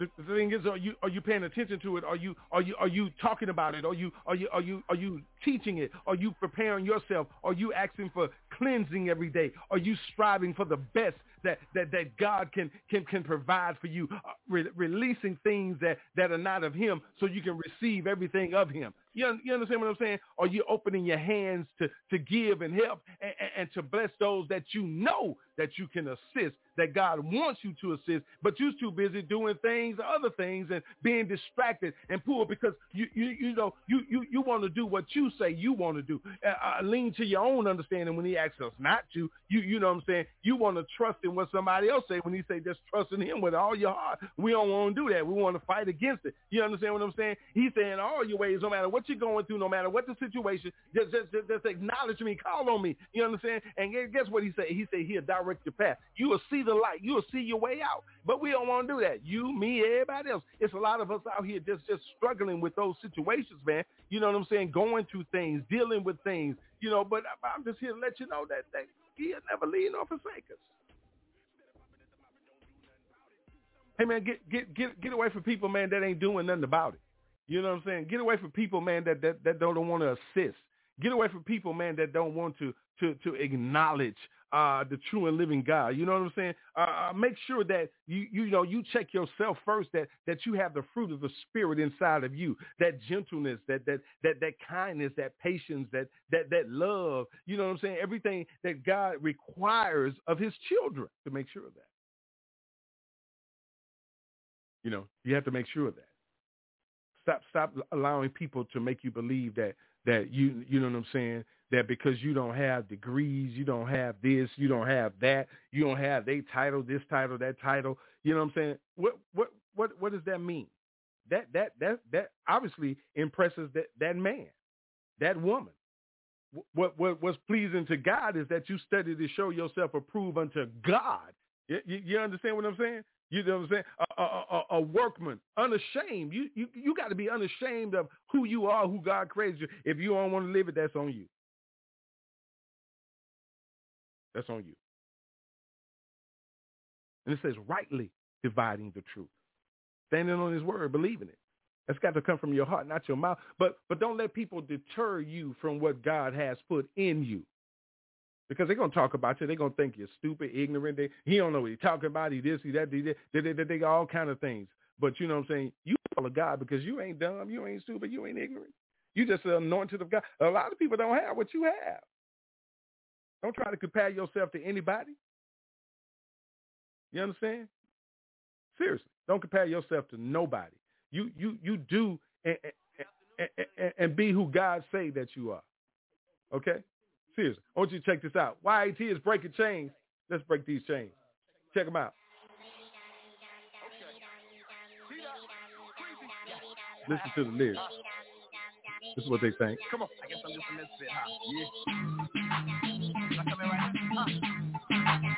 The, the thing is, are you are you paying attention to it? Are you are you are you talking about it? Are you are you are you are you teaching it? Are you preparing yourself? Are you asking for cleansing every day? Are you striving for the best that that, that God can can can provide for you? Uh, re- releasing things that that are not of Him, so you can receive everything of Him. You, you understand what I'm saying? Are you opening your hands to to give and help and, and, and to bless those that you know that you can assist that God wants you to assist, but you're too busy doing things, other things, and being distracted and poor because you you you know you you you want to do what you say you want to do. Uh, uh, lean to your own understanding when He asks us not to. You you know what I'm saying? You want to trust in what somebody else say when He say just trust in Him with all your heart. We don't want to do that. We want to fight against it. You understand what I'm saying? He's saying all your ways, no matter what you're going through, no matter what the situation, just just just, just acknowledge me, call on me. You understand? And guess what He said? He said He'll your path. You will see the light. You will see your way out. But we don't want to do that. You, me, everybody else. It's a lot of us out here just just struggling with those situations, man. You know what I'm saying? Going through things, dealing with things. You know, but I'm just here to let you know that, that He'll never leave nor forsake us. Hey man, get get get get away from people, man, that ain't doing nothing about it. You know what I'm saying? Get away from people, man, that that, that don't, don't want to assist. Get away from people, man, that don't want to to to acknowledge uh, the true and living God. You know what I'm saying? Uh, uh, make sure that you you know you check yourself first that that you have the fruit of the spirit inside of you, that gentleness, that that that that kindness, that patience, that that that love. You know what I'm saying? Everything that God requires of His children to make sure of that. You know, you have to make sure of that. Stop stop allowing people to make you believe that that you you know what I'm saying that because you don't have degrees, you don't have this, you don't have that, you don't have they title, this title, that title. You know what I'm saying? What what what what does that mean? That that that that obviously impresses that that man, that woman. What what what's pleasing to God is that you study to show yourself approved unto God. You, you, you understand what I'm saying? You know what I'm saying? A, a, a, workman, unashamed. You you you got to be unashamed of who you are, who God created you. If you don't want to live it, that's on you. That's on you. And it says rightly dividing the truth, standing on His word, believing it. That's got to come from your heart, not your mouth. But but don't let people deter you from what God has put in you because they're gonna talk about you. They're gonna think you're stupid, ignorant. They, he don't know what he's talking about. He this, he that, he that. They, they, they, they all kind of things. But you know what I'm saying? You follow God because you ain't dumb, you ain't stupid, you ain't ignorant. You just an anointed of God. A lot of people don't have what you have. Don't try to compare yourself to anybody. You understand? Seriously, don't compare yourself to nobody. You you you do and, and, and, and be who God say that you are. Okay? Seriously, I want you to check this out. YAT is breaking chains. Let's break these chains. Check them out. Listen to the lyrics. This is what they think. Come on. I guess I'm just a misfit, huh? Yeah.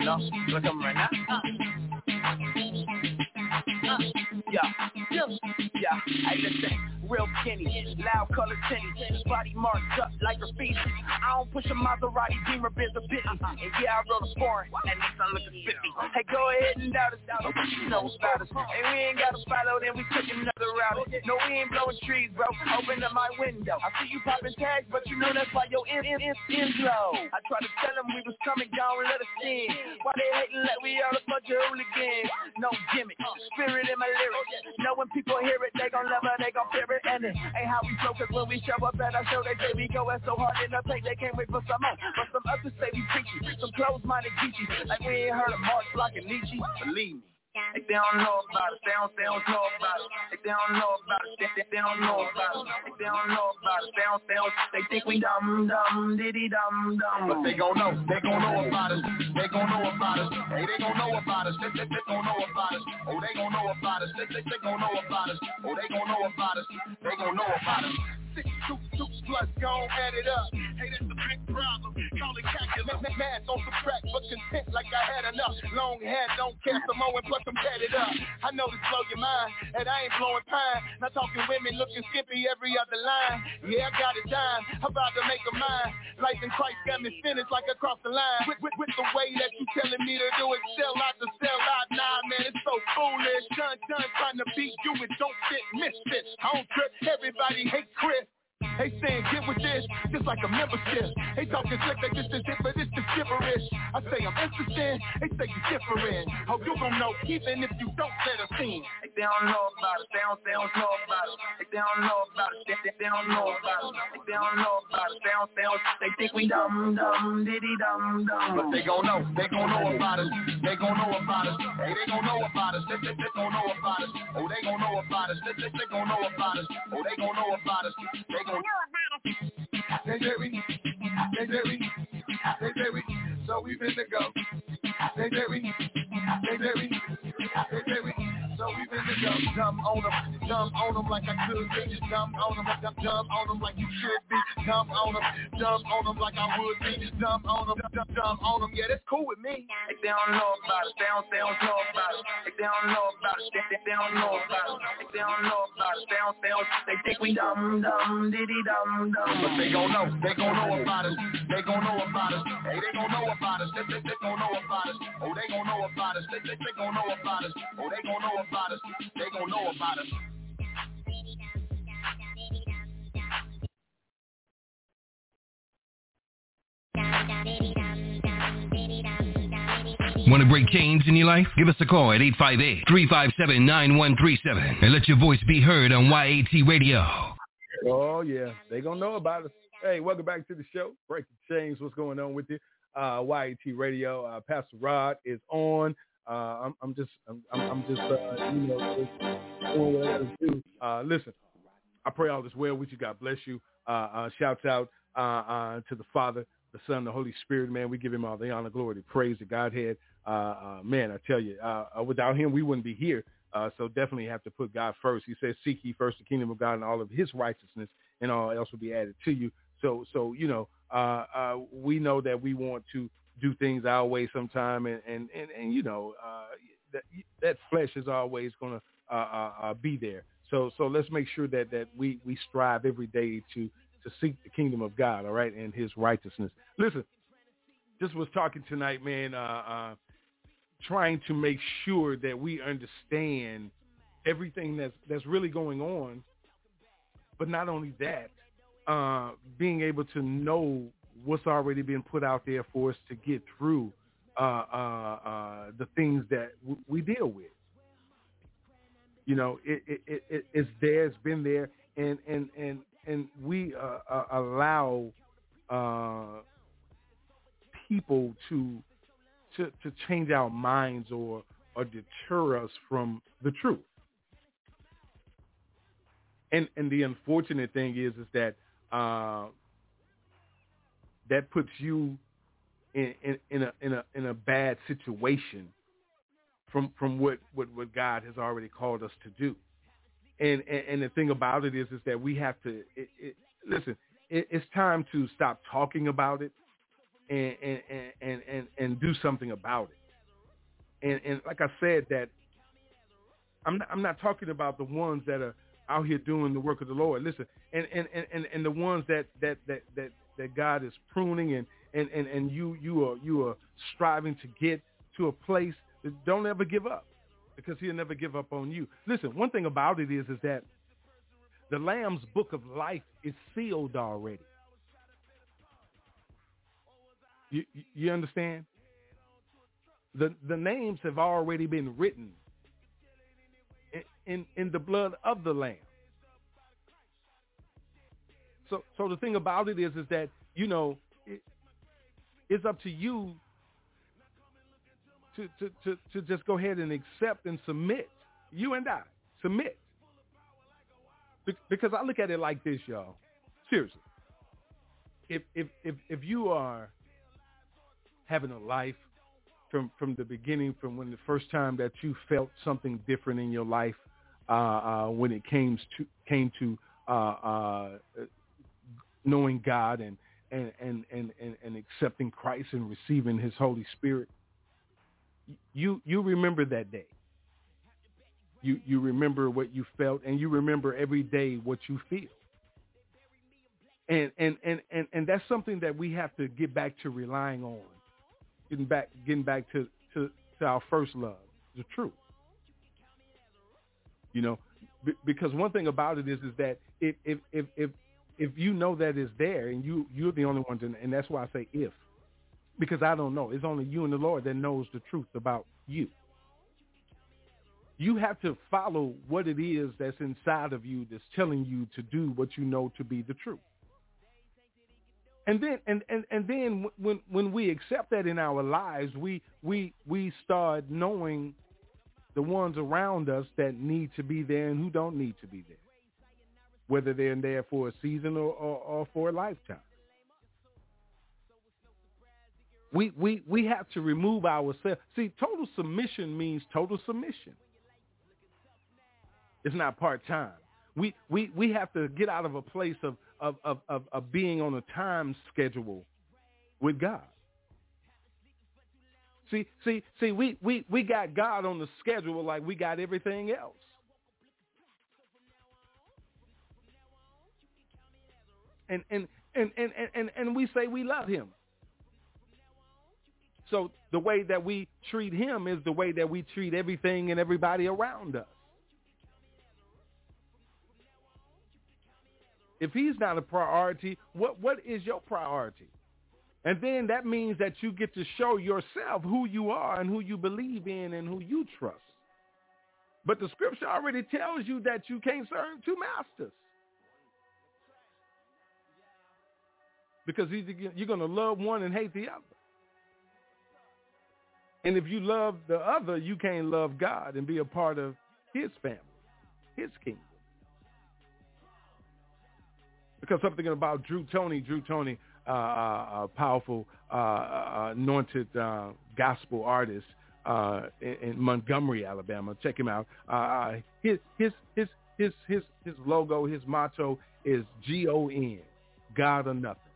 Uh. No, look me right now. Uh. Uh. Yeah. Yeah. Hey, listen real skinny, loud color tinny, body marked up like graffiti. I don't push a Maserati, Beamer, Benz, or Bentley. And yeah, I rode a foreign, and this I'm looking 50. Hey, go ahead and doubt us, doubt us, you know about us. And we ain't got to follow, then we took another route. No, we ain't blowing trees, bro. Open up my window. I see you popping tags, but you know that's why your in, in, in, low. I tried to tell them we was coming down, let us in. Why they hating like we all a bunch of hooligans? No gimmick, spirit in my lyrics. Know when people hear it, they gon' love it, they gon' fear it and it ain't how we flow, cause when we show up at our show, they say we going so hard in the paint, they can't wait for some more. But some others say we preachy, some closed-minded geeky, like we ain't heard of Marx, Block, and Nietzsche. Believe me. If they don't know about it, they don't, they don't know about it. If they don't know about it, they, they, they don't know about it. If they don't know about it, they don't, they don't, they think we dumb, dumb, diddy dumb, dumb. But they gon' know, they gon' know about it. They gon' know about it. Hey, they gon' know about it. They, they, they gon' know about it. Oh, they gon' know about it. They, they, they gon' know about it. Oh, they gon' know about it. They gon' know about it. Six, two plus, gon' add it up. Hey, that's a big problem. Call it calculus. Math on the track, but content like I had enough. Long hair, don't care some more, and plus I'm up. I know this blow your mind, and I ain't blowing pine. Not talking women looking skimpy every other line. Yeah, I got it dime. I'm about to make a mine. Life in Christ got me finished like across the line. With, with, with the way that you telling me to do it, sell out to sell out. Nah, man, it's so foolish. Done, done, trying to beat you, it don't fit, misfit. I don't trip, everybody hate Chris. They saying get with this, just like a membership. They talking slick, they just is it, but it's just gibberish. I say I'm interested, they say you different. How you gon' know even if you don't a scene? If they don't know about it, they don't, they don't know about it. If they don't know about it, they, they, don't know about it. If they don't know about it, they don't, they don't, they think we dumb, dumb, diddy dumb, dumb. But they gon' know, they gon' know about it. They gon' know about it. Hey, they gon' know about it. They, they, they gon' know about it. Oh, they gon' know about it. They, they, they gon' know about it. Oh, they gon' know about it. They gon' they Jerry, they Jerry, they Jerry, so we been to go. They Jerry, they Jerry, they Jerry. So we to go dumb on them, dumb on them like I could be, dumb on them, dumb, dumb on them like you should be, dumb on them, dumb on them like I would be, dumb on them, dumb, dumb on them. Yeah, that's cool with me. They don't know about it, they don't, they don't know about it. They don't know about it, they, they, they don't know about it. They don't know about it, they don't, they don't, they think we dumb, dumb, diddy dumb, dumb. But they gon' know, they gon' know about it. They gon' know about it. Hey, they gon' know about it. They, they, they gon' know about it. Oh, they gon' know about it. They, they, they gon' know about it. Oh, they gon' know about it about us, they gonna know about us. Want to break chains in your life? Give us a call at 858-357-9137 and let your voice be heard on YAT Radio. Oh, yeah. They going to know about us. Hey, welcome back to the show. Breaking Chains. What's going on with you? Uh, YAT Radio. Uh, Pastor Rod is on. Uh, I'm, I'm, just, I'm, I'm just, uh, you know, just doing what I do. Uh, listen, I pray all is well with you. God bless you. Uh, uh, shouts out uh, uh, to the Father, the Son, the Holy Spirit. Man, we give him all the honor, glory, the praise, the Godhead. Uh, uh, man, I tell you, uh, uh, without him, we wouldn't be here. Uh, so definitely have to put God first. He says, "Seek ye first the kingdom of God and all of His righteousness, and all else will be added to you." So, so you know, uh, uh, we know that we want to do things our way sometime, and and and, and you know, uh, that that flesh is always going to uh, uh, uh, be there. So, so let's make sure that that we we strive every day to to seek the kingdom of God, all right, and His righteousness. Listen, just was talking tonight, man. Uh, uh, trying to make sure that we understand everything that's that's really going on, but not only that, uh, being able to know what's already been put out there for us to get through uh, uh, uh, the things that w- we deal with. You know, it, it, it, it's there, it's been there, and and and and we uh, uh, allow uh, people to to to change our minds or or deter us from the truth. And and the unfortunate thing is is that that puts you in, in, in a in a in a bad situation from from what, what, what God has already called us to do. And, and and the thing about it is is that we have to it, it, listen. It, it's time to stop talking about it and and, and and and do something about it. And and like I said, that I'm not, I'm not talking about the ones that are out here doing the work of the Lord. Listen, and and and, and the ones that that that that that God is pruning and and and and you you are you are striving to get to a place. Don't ever give up because he'll never give up on you. Listen, one thing about it is is that the Lamb's book of life is sealed already. You, you understand? The the names have already been written in, in, in the blood of the Lamb. So so the thing about it is is that you know it, it's up to you to, to, to, to just go ahead and accept and submit. You and I submit. Because I look at it like this, y'all. Seriously. If if if if you are having a life from from the beginning, from when the first time that you felt something different in your life, uh, uh, when it came to came to uh, uh, knowing God and and, and, and, and, and accepting Christ and receiving His Holy Spirit, you you remember that day. You you remember what you felt, and you remember every day what you feel. And and and and, and that's something that we have to get back to relying on getting back getting back to, to, to our first love, the truth. You know, because one thing about it is is that if if if if, if you know that it's there and you you're the only one to, and that's why I say if because I don't know. It's only you and the Lord that knows the truth about you. You have to follow what it is that's inside of you that's telling you to do what you know to be the truth. And then and, and, and then when when we accept that in our lives, we we we start knowing the ones around us that need to be there and who don't need to be there, whether they're in there for a season or, or, or for a lifetime. We, we, we have to remove ourselves. See, total submission means total submission. It's not part-time. We, we, we have to get out of a place of, of, of, of, of being on a time schedule with God. See, see, see, we, we, we got God on the schedule like we got everything else. And and, and, and, and, and we say we love him. So the way that we treat him is the way that we treat everything and everybody around us. If he's not a priority, what what is your priority? And then that means that you get to show yourself who you are and who you believe in and who you trust. But the scripture already tells you that you can't serve two masters. Because you're going to love one and hate the other. And if you love the other, you can't love God and be a part of his family, his kingdom. Because something about Drew Tony, Drew Tony, uh, uh, powerful, uh, uh, anointed uh, gospel artist uh, in, in, Montgomery, Alabama. Check him out. his, his, his, his, his, his logo, his motto is G-O-N, God or nothing.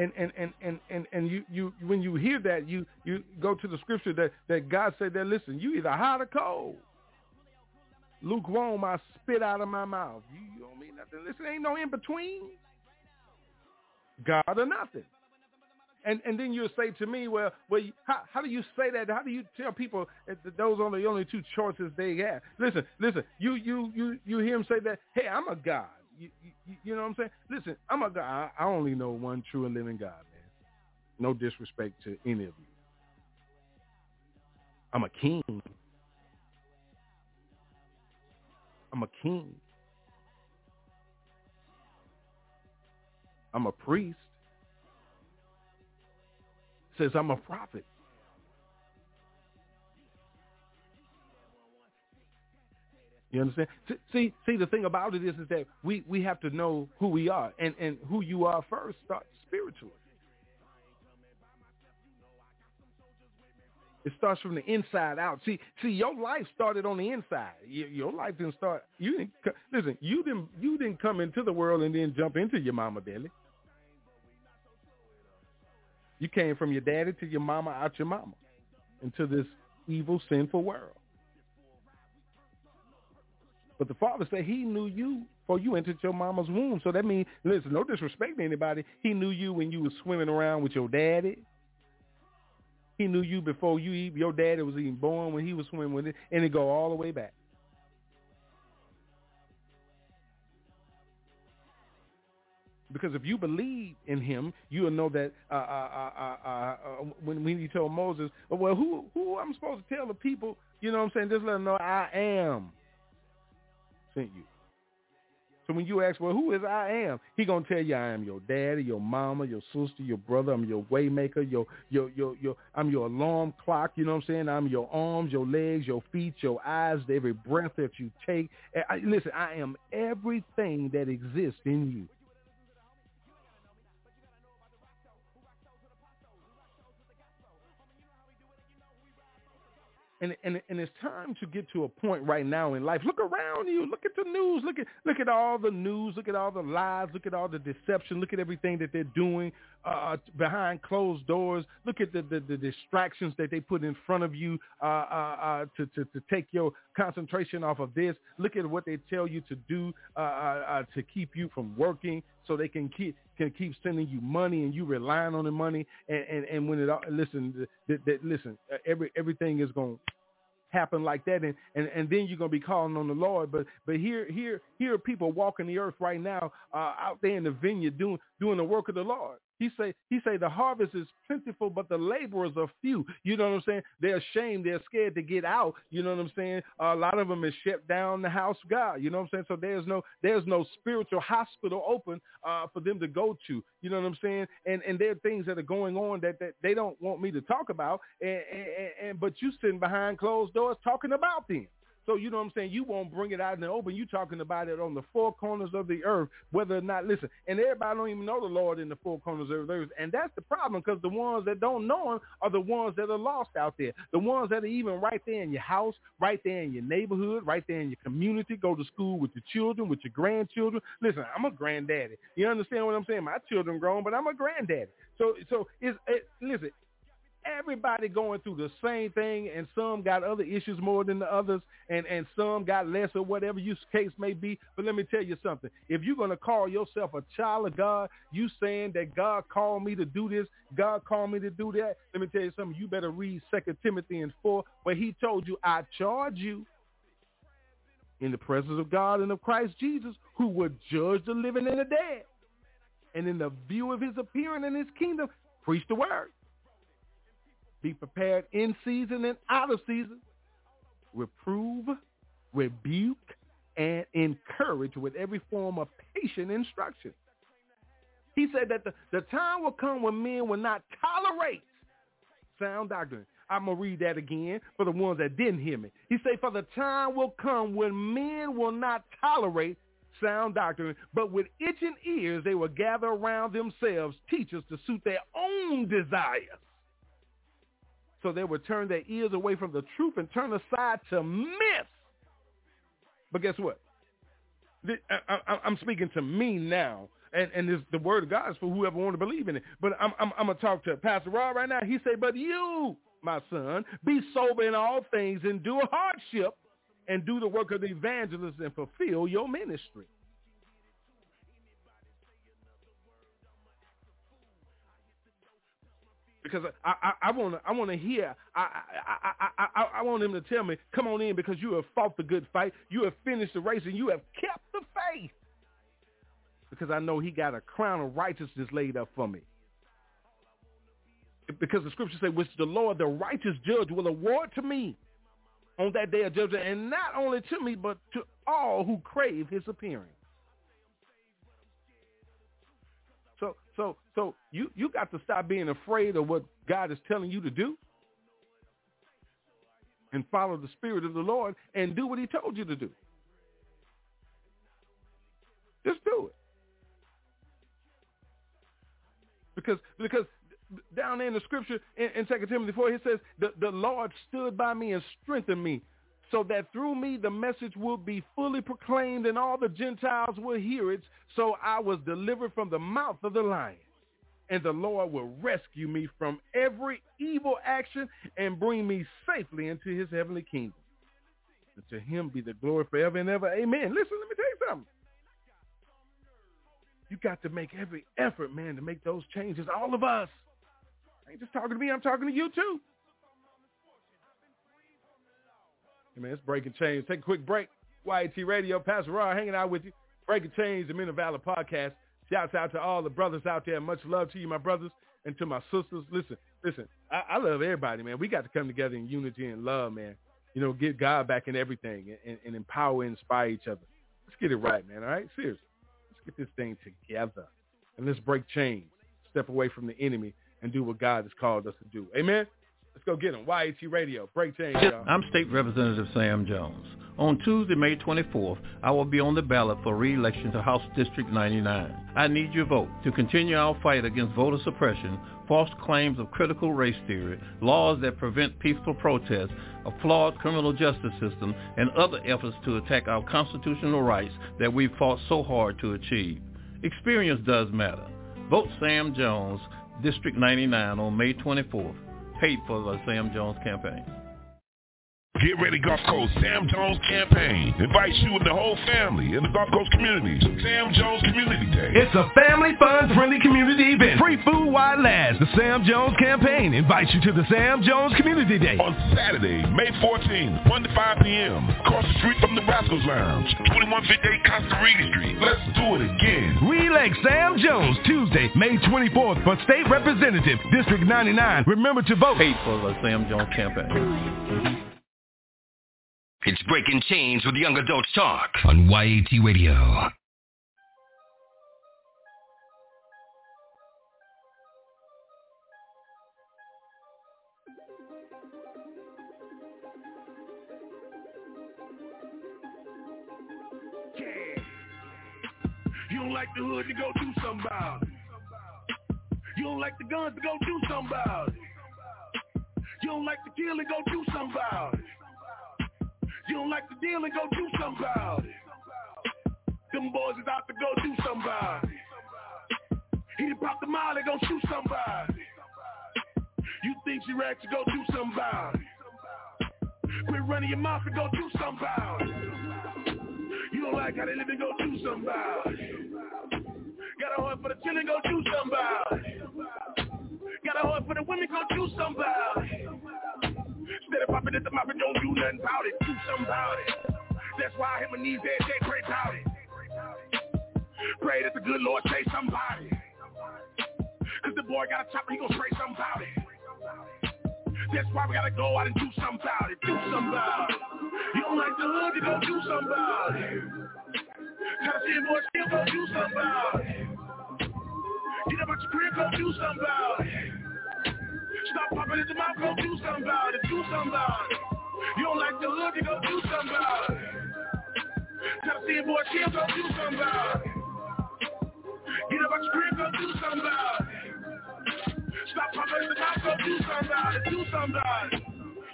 And and and and and, and you, you when you hear that you you go to the scripture that that God said that listen you either hot or cold. Lukewarm I spit out of my mouth. You, you don't mean nothing. Listen ain't no in between God or nothing. And and then you'll say to me well well how, how do you say that? How do you tell people that those are the only two choices they have? Listen listen you you you you hear him say that hey I'm a God you, you, you know what I'm saying? Listen, I'm a guy. I only know one true and living God, man. No disrespect to any of you. I'm a king. I'm a king. I'm a priest. Says I'm a prophet. You understand? See, see, the thing about it is, is that we, we have to know who we are, and, and who you are first starts spiritually. It starts from the inside out. See, see, your life started on the inside. Your, your life didn't start. You didn't listen. You didn't. You didn't come into the world and then jump into your mama belly. You came from your daddy to your mama, out your mama, into this evil, sinful world. But the father said he knew you before you entered your mama's womb. So that means, listen, no disrespect to anybody. He knew you when you was swimming around with your daddy. He knew you before you your daddy was even born when he was swimming with it, and it go all the way back. Because if you believe in him, you will know that uh, uh, uh, uh, uh when, when he told Moses, well, who who I'm supposed to tell the people, you know what I'm saying, just let them know I am sent you. So when you ask, well, who is I am? He gonna tell you I am your daddy, your mama, your sister, your brother. I'm your waymaker. Your your your your. I'm your alarm clock. You know what I'm saying? I'm your arms, your legs, your feet, your eyes, every breath that you take. I, listen, I am everything that exists in you. And, and and it's time to get to a point right now in life. Look around you. Look at the news. Look at look at all the news. Look at all the lies. Look at all the deception. Look at everything that they're doing uh, behind closed doors. Look at the, the, the distractions that they put in front of you uh, uh, uh to, to to take your concentration off of this. Look at what they tell you to do uh, uh, to keep you from working, so they can keep can keep sending you money and you relying on the money. And and, and when it all listen, that, that listen, every everything is going to happen like that and, and and then you're gonna be calling on the Lord. But but here here here are people walking the earth right now uh, out there in the vineyard doing doing the work of the Lord. He say he say the harvest is plentiful, but the laborers are few. You know what I'm saying? They're ashamed. They're scared to get out. You know what I'm saying? A lot of them is shut down the house of God. You know what I'm saying? So there's no there's no spiritual hospital open uh, for them to go to. You know what I'm saying? And and there are things that are going on that, that they don't want me to talk about. And, and, and but you sitting behind closed doors talking about them. So you know what I'm saying? You won't bring it out in the open. You talking about it on the four corners of the earth, whether or not listen. And everybody don't even know the Lord in the four corners of the earth, and that's the problem because the ones that don't know Him are the ones that are lost out there. The ones that are even right there in your house, right there in your neighborhood, right there in your community. Go to school with your children, with your grandchildren. Listen, I'm a granddaddy. You understand what I'm saying? My children grown, but I'm a granddaddy. So so it's it, listen everybody going through the same thing and some got other issues more than the others and, and some got less or whatever your case may be. But let me tell you something. If you're going to call yourself a child of God, you saying that God called me to do this, God called me to do that, let me tell you something. You better read Second Timothy and 4 where he told you, I charge you in the presence of God and of Christ Jesus who will judge the living and the dead. and in the view of his appearing in his kingdom, preach the word. Be prepared in season and out of season. Reprove, rebuke, and encourage with every form of patient instruction. He said that the, the time will come when men will not tolerate sound doctrine. I'm going to read that again for the ones that didn't hear me. He said, for the time will come when men will not tolerate sound doctrine, but with itching ears they will gather around themselves teachers to suit their own desires. So they would turn their ears away from the truth and turn aside to myths. But guess what? I, am speaking to me now, and and this, the word of God is for whoever want to believe in it. But I'm I'm, I'm gonna talk to Pastor Rob right now. He said, "But you, my son, be sober in all things, and endure hardship, and do the work of the evangelist, and fulfill your ministry." Because I I want to I want to hear I I, I I I want him to tell me come on in because you have fought the good fight. You have finished the race and you have kept the faith. Because I know he got a crown of righteousness laid up for me. Because the scripture says which the Lord the righteous judge will award to me on that day of judgment and not only to me but to all who crave his appearing So so so you you got to stop being afraid of what God is telling you to do and follow the spirit of the Lord and do what he told you to do. Just do it. Because because down in the scripture in, in 2 Timothy 4, he says, the, the Lord stood by me and strengthened me so that through me the message will be fully proclaimed and all the Gentiles will hear it. So I was delivered from the mouth of the lion. And the Lord will rescue me from every evil action and bring me safely into his heavenly kingdom. And to him be the glory forever and ever. Amen. Listen, let me tell you something. You got to make every effort, man, to make those changes. All of us. I ain't just talking to me. I'm talking to you too. Man, it's Breaking Chains. Take a quick break. YAT Radio, Pastor Raw hanging out with you. Breaking Chains, the Men of Valor podcast. Shouts out to all the brothers out there. Much love to you, my brothers, and to my sisters. Listen, listen, I, I love everybody, man. We got to come together in unity and love, man. You know, get God back in everything and, and empower and inspire each other. Let's get it right, man, all right? Seriously. Let's get this thing together. And let's break chains, step away from the enemy, and do what God has called us to do. Amen? Let's go get him. YAT Radio. Break change, y'all. I'm State Representative Sam Jones. On Tuesday, May 24th, I will be on the ballot for re-election to House District 99. I need your vote to continue our fight against voter suppression, false claims of critical race theory, laws that prevent peaceful protests, a flawed criminal justice system, and other efforts to attack our constitutional rights that we've fought so hard to achieve. Experience does matter. Vote Sam Jones, District 99 on May 24th paid for the Sam Jones campaign. Get ready Gulf Coast Sam Jones campaign invites you and the whole family in the Gulf Coast community to Sam Jones Community Day. It's a family fun friendly community event. Free food while lasts. The Sam Jones campaign invites you to the Sam Jones Community Day. On Saturday, May 14th, 1 to 5 p.m. Across the street from the Rascals Lounge, 2158 Costa Rica Street. Let's do it again. Re-elect Sam Jones Tuesday, May 24th for State Representative, District 99. Remember to vote. Paid for the Sam Jones campaign. It's Breaking Chains with Young Adults Talk on YAT Radio. You don't like the hood to go do something about it. You don't like the guns to go do something about it. You don't like the kill and go do something about it. You don't like the deal and go do something about it. Them boys is out to go do something about it. He done pop the molly, go shoot somebody. You think she racks to go do something about it. Quit running your mouth and go do something about it. You don't like how they live and go do something about it. Got a heart for the children, go do something about it. Got a heart for the women, go do something about it. Instead of popping at the mouth and don't do nothing about it. Do something about it. That's why I hit my knees every day, pray about it. Pray that the good Lord say somebody. Cause the boy got a chopper, he gon' spray something about it. That's why we gotta go out and do something about it. Do something about it. You don't like the hood, you gon' do something about it. To see still gon' do something about it. Get up out your crib, go do something about it. Stop popping his mouth, go do something about it. Do something about it. You don't like the hood, you gon' do something about it. Try to see boy still go do something about it. Get up out your crib, go do something about it. Stop popping the mouth, go do something about it. Do something about it.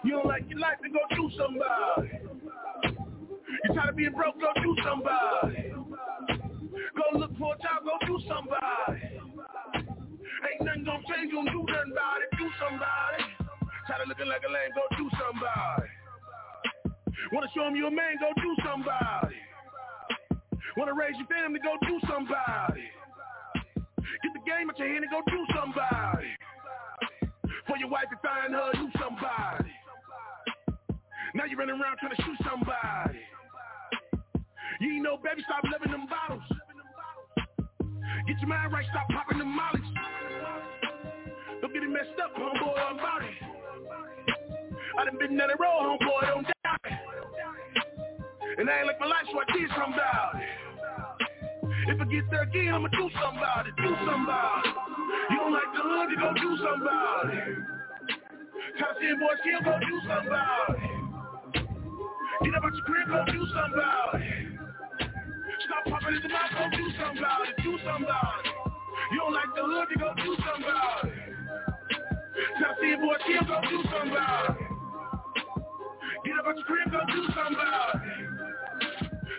You don't like your life, then go do something about it. You tired of being broke, go do something about it. Go look for a job, go do something about it. Ain't nothing gonna change, you don't do nothing about it. Do about. Tired of looking like a lame, go do somebody. Wanna show him you a man, go do somebody. Wanna raise your family, go do somebody. Get the game out your hand and go do somebody. For your wife and find her, do somebody. Now you running around trying to shoot somebody. You ain't no baby, stop living them bottles. Get your mind right, stop popping them mollies. Don't get it messed up, homeboy, I'm about it. I done been down the road, homeboy, don't die. And I ain't like my life, so I did something about it. If I get there again, I'ma do something about it, do something about it. You don't like the hood, you gon' do something about it. Try to see a boy still gon' do something about it. Get up out your crib, gon' do something about it. Stop popping in the mouth, gon' do something about it, do something about it. You don't like the hood, you gon' do something about it. Try to see a boy still gon' do something about. Get up out your crib, gon' do something about.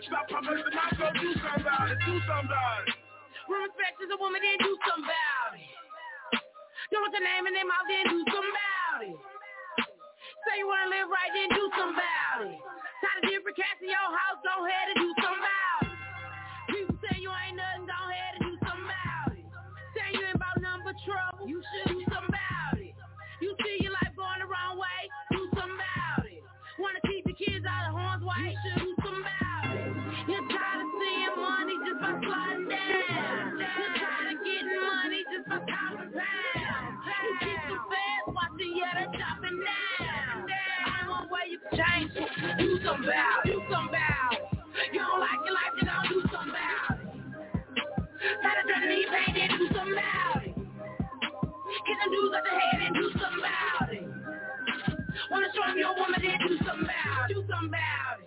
Stop popping in the mouth, gon' do something about it, do something about it. Respect is a woman, then do something about it. Don't want the name in their mouth, then do something about it. Say you wanna live right, then do something about it. Different cats in your house, go ahead and Do something about. Do something about. You don't like your life, then I'll do something about. Tired of turning these pain, then do something about. Get out the head and do something. Wanna show a woman, then do something. Do something.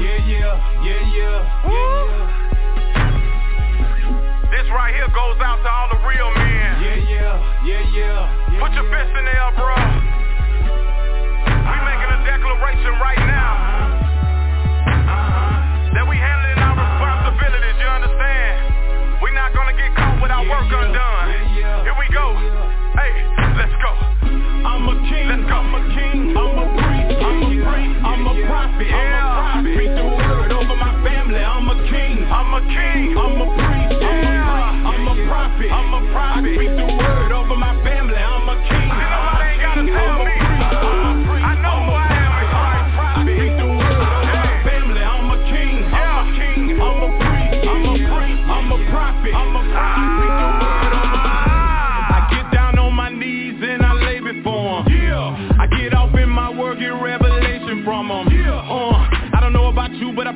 Yeah, yeah, yeah, yeah, yeah, yeah. This right here goes out to all the real men. Yeah, yeah, yeah, yeah. Put your fist in the air, bro. We making a declaration right now uh-huh. that we handling our responsibilities. You understand? We not gonna get caught with our work undone. Here we go. Hey, let's go. I'm a king. Let's go. I'm a king. I'm a. I'm a prophet. I'm a prophet. Speak the word over my family. I'm a king. I'm a king. I'm a priest. I'm a prophet. I'm a prophet. I speak the word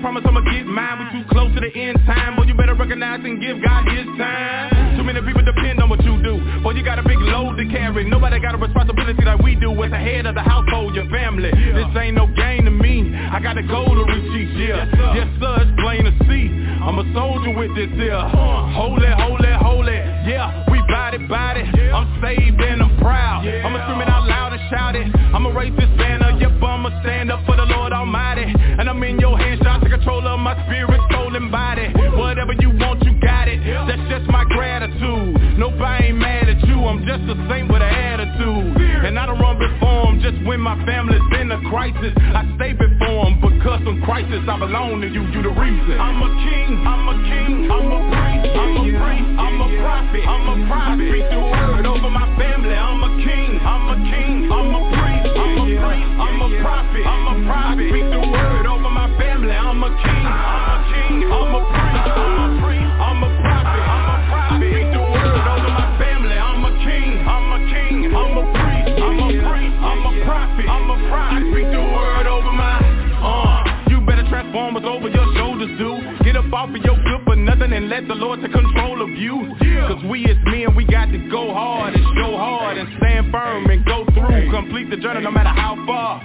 promise I'ma get mine. We too close to the end time, boy. You better recognize and give God His time. Too many people depend on what you do. Boy, you got a big load to carry. Nobody got a responsibility like we do as the head of the household, your family. This ain't no game to me. I got a goal to reach each year. Yes, sir, it's plain to see. I'm a soldier with this here. Holy, holy, holy. Yeah, we body, body. I'm saved and I'm proud. I'ma scream it out loud and shout it. I'ma raise this banner. Yep, I'ma stand up for the Lord Almighty. And I'm in your hands, control of my spirit, soul, and body Whatever you want, you got it That's just my gratitude Nope, I ain't mad at you I'm just the same with an attitude And I don't run before them Just when my family's in a crisis I stay before them Because in crisis I belong to you You the reason I'm a king I'm a king I'm a priest I'm a priest I'm a prophet I'm a prophet I speak the word over my family I'm a king I'm a king I'm a priest I'm a priest I'm a prophet I'm a prophet I speak the word a king, I'm a king, I'm a priest, I'm a priest, I'm a prophet, I'm a prophet. I speak the word over my family. I'm a king, I'm a king, I'm a priest, I'm a priest, I'm a prophet, I'm a prophet. I speak the word over my uh. You better transform us over your shoulders, dude. Get up off of your good for nothing and let the Lord take control of you. Cause we as men, we got to go hard and show hard and stand firm and go through. Complete the journey no matter how far.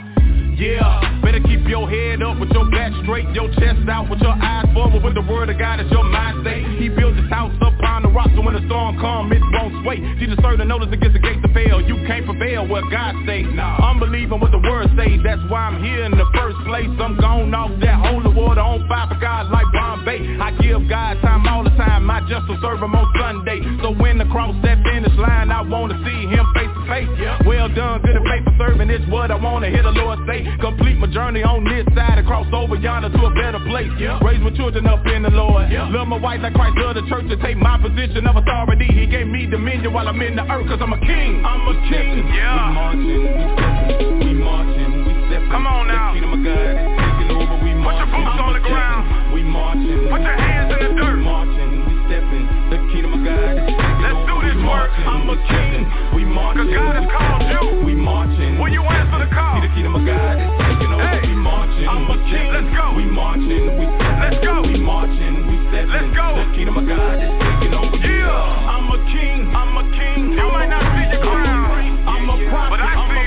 Yeah, better keep your head up with your back straight, your chest out with your eyes forward with the word of God as your mind state. He built his house upon the rock so when the storm come, it won't sway. Jesus served the notice against the gates to fail. You can't prevail what God say. Nah. I'm believing what the word say. That's why I'm here in the first place. I'm gone off that holy water on fire for God like Bombay. I give God time all the time. I just will serve him on Sunday. So when the cross that line, I wanna see him face to face. Well done, good and faithful servant. It's what I wanna hear the Lord say. Complete my journey on this side and cross over yonder to a better place. Raise my children up in the Lord. Love my wife like Christ loved the church and take my position of authority. He gave me dominion while I'm in the earth cause I'm a king. I'm a king. Yeah. We marching, we stepping, we marching, we stepping. Come on now. The kingdom of God is taking over. We marching. Put your boots on the ground. We marching. Put your hands in the dirt. We marching, we stepping. The kingdom of God is taking Let's do this work. I'm a king. We marching. Cause God has called you. We marching. Will you answer the call? See the kingdom of God is taking over. Hey. We marching. I'm a king. Let's go. We marching. We stepping. Let's go. We marching. We stepping. Let's go. The kingdom of God is taking over. Yeah. I'm a king. I'm a king. You might not see your crown. I'm a prophet. But I see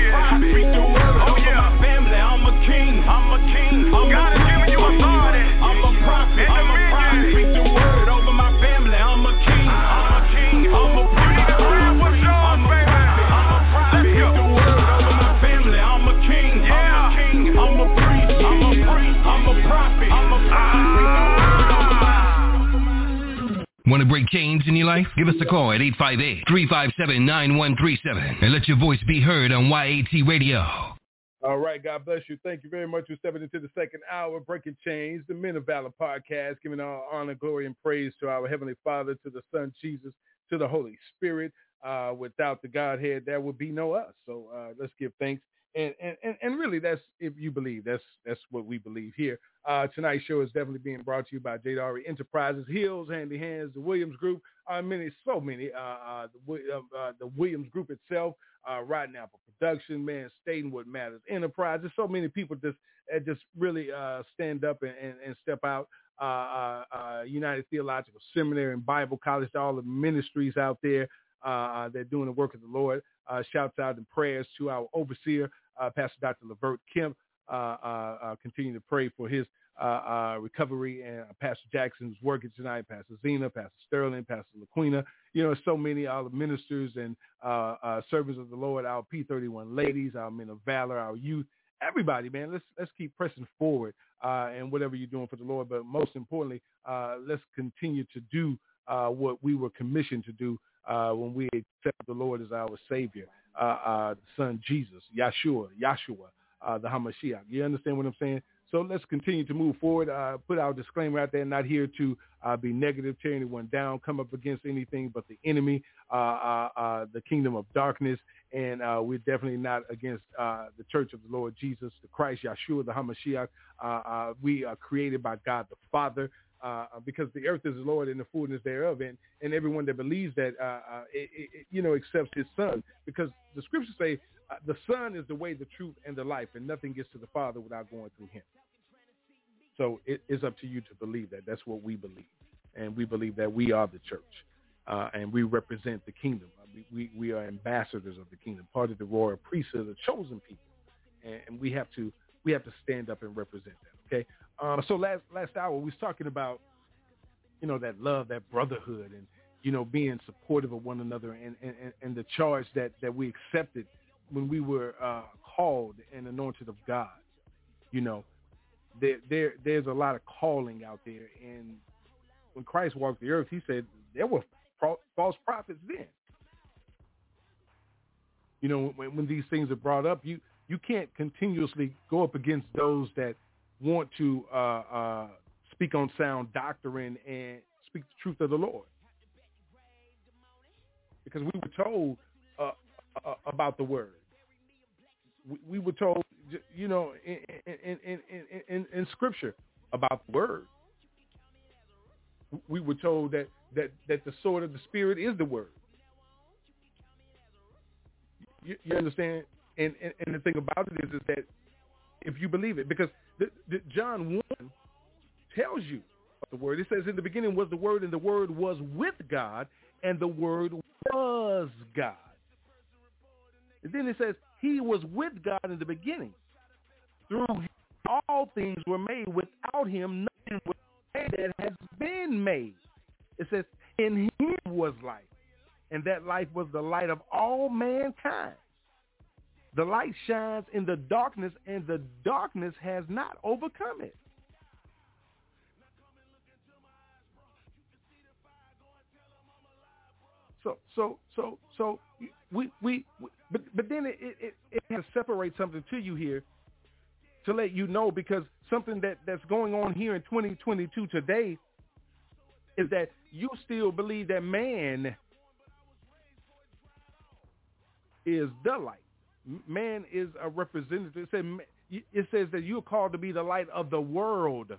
Want to break chains in your life? Give us a call at 858-357-9137 and let your voice be heard on YAT Radio. All right, God bless you. Thank you very much for stepping into the second hour, Breaking Chains, the Men of Valor podcast, giving all honor, glory, and praise to our Heavenly Father, to the Son Jesus, to the Holy Spirit. Uh, without the Godhead, there would be no us. So uh, let's give thanks. And, and, and really, that's if you believe. That's that's what we believe here. Uh, tonight's show is definitely being brought to you by Jadari Enterprises, Hills, Handy Hands, the Williams Group, uh, many, so many, uh, uh, the, uh, the Williams Group itself, uh, now for Production, man, stating what matters, Enterprises, so many people just just really stand up and, and, and step out. United Theological Seminary and Bible College, all the ministries out there uh, that are doing the work of the Lord. Uh, shouts out and prayers to our overseer, Pastor Dr. Levert Kemp. Uh, uh, uh, continue to pray for his uh, uh, recovery and uh, Pastor Jackson's working tonight, Pastor Zena, Pastor Sterling, Pastor LaQuina, you know, so many, all the ministers and uh, uh, servants of the Lord, our P31 ladies, our men of valor, our youth, everybody, man, let's, let's keep pressing forward uh, and whatever you're doing for the Lord. But most importantly, uh, let's continue to do uh, what we were commissioned to do uh, when we accept the Lord as our Savior, uh, uh, Son Jesus, Yeshua, Yeshua, uh, the Hamashiach. You understand what I'm saying? So let's continue to move forward. Uh, put our disclaimer out there, not here to uh, be negative, tear anyone down, come up against anything but the enemy, uh, uh, uh, the kingdom of darkness. And uh, we're definitely not against the church of the Lord Jesus, the Christ, Yeshua, the Hamashiach. We are created by God the Father. Uh, because the earth is the Lord and the fullness thereof, and, and everyone that believes that, uh, uh, it, it, you know, accepts His Son, because the Scriptures say uh, the Son is the way, the truth, and the life, and nothing gets to the Father without going through Him. So it is up to you to believe that. That's what we believe, and we believe that we are the church, uh, and we represent the kingdom. We, we, we are ambassadors of the kingdom, part of the royal priesthood, the chosen people, and, and we have to we have to stand up and represent that. Okay. Um, so last last hour we was talking about you know that love, that brotherhood, and you know being supportive of one another, and and, and the charge that that we accepted when we were uh, called and anointed of God. You know, there, there there's a lot of calling out there. And when Christ walked the earth, he said there were false prophets then. You know, when, when these things are brought up, you you can't continuously go up against those that want to uh, uh, speak on sound doctrine and speak the truth of the Lord. Because we were told uh, uh, about the word. We, we, were told, you know, in, in, in, in, in Scripture about the word. We were told that, that, that the sword of the Spirit is the word. You, you understand? And, and, and the thing about it is, is that if you believe it, because the, the John 1 tells you the word. It says in the beginning was the word and the word was with God and the word was God. And then it says he was with God in the beginning. Through him, all things were made. Without him, nothing was made that has been made. It says in him was life, and that life was the light of all mankind. The light shines in the darkness, and the darkness has not overcome it. So, so, so, so we, we, we but, but then it, it, it has to separate something to you here to let you know because something that, that's going on here in 2022 today is that you still believe that man is the light man is a representative. It, said, it says that you're called to be the light of the world.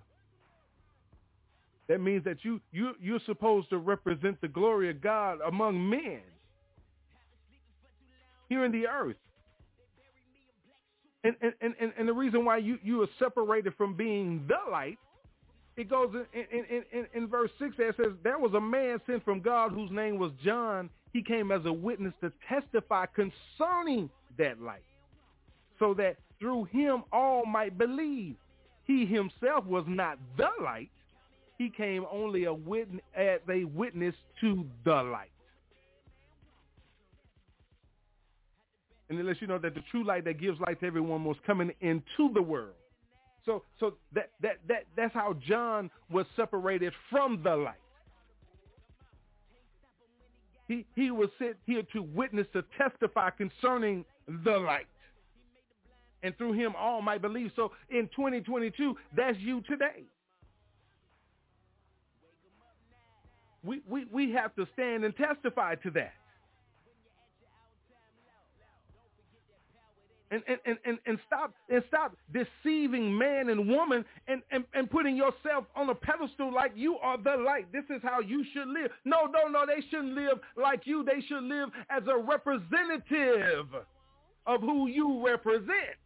That means that you, you, you're supposed to represent the glory of God among men here in the earth. And, and, and, and the reason why you, you are separated from being the light, it goes in, in, in, in verse 6 there, it says, there was a man sent from God whose name was John. He came as a witness to testify concerning that light, so that through him all might believe. He himself was not the light. He came only a witness, as a witness to the light. And it lets you know that the true light that gives light to everyone was coming into the world. So, so that, that, that, that's how John was separated from the light. He, he was sent here to witness, to testify concerning the light. And through him all might believe. So in 2022, that's you today. We, we, we have to stand and testify to that. and, and, and, and stop and stop deceiving man and woman and, and, and putting yourself on a pedestal like you are the light. This is how you should live. No, no, no, they shouldn't live like you. They should live as a representative of who you represent.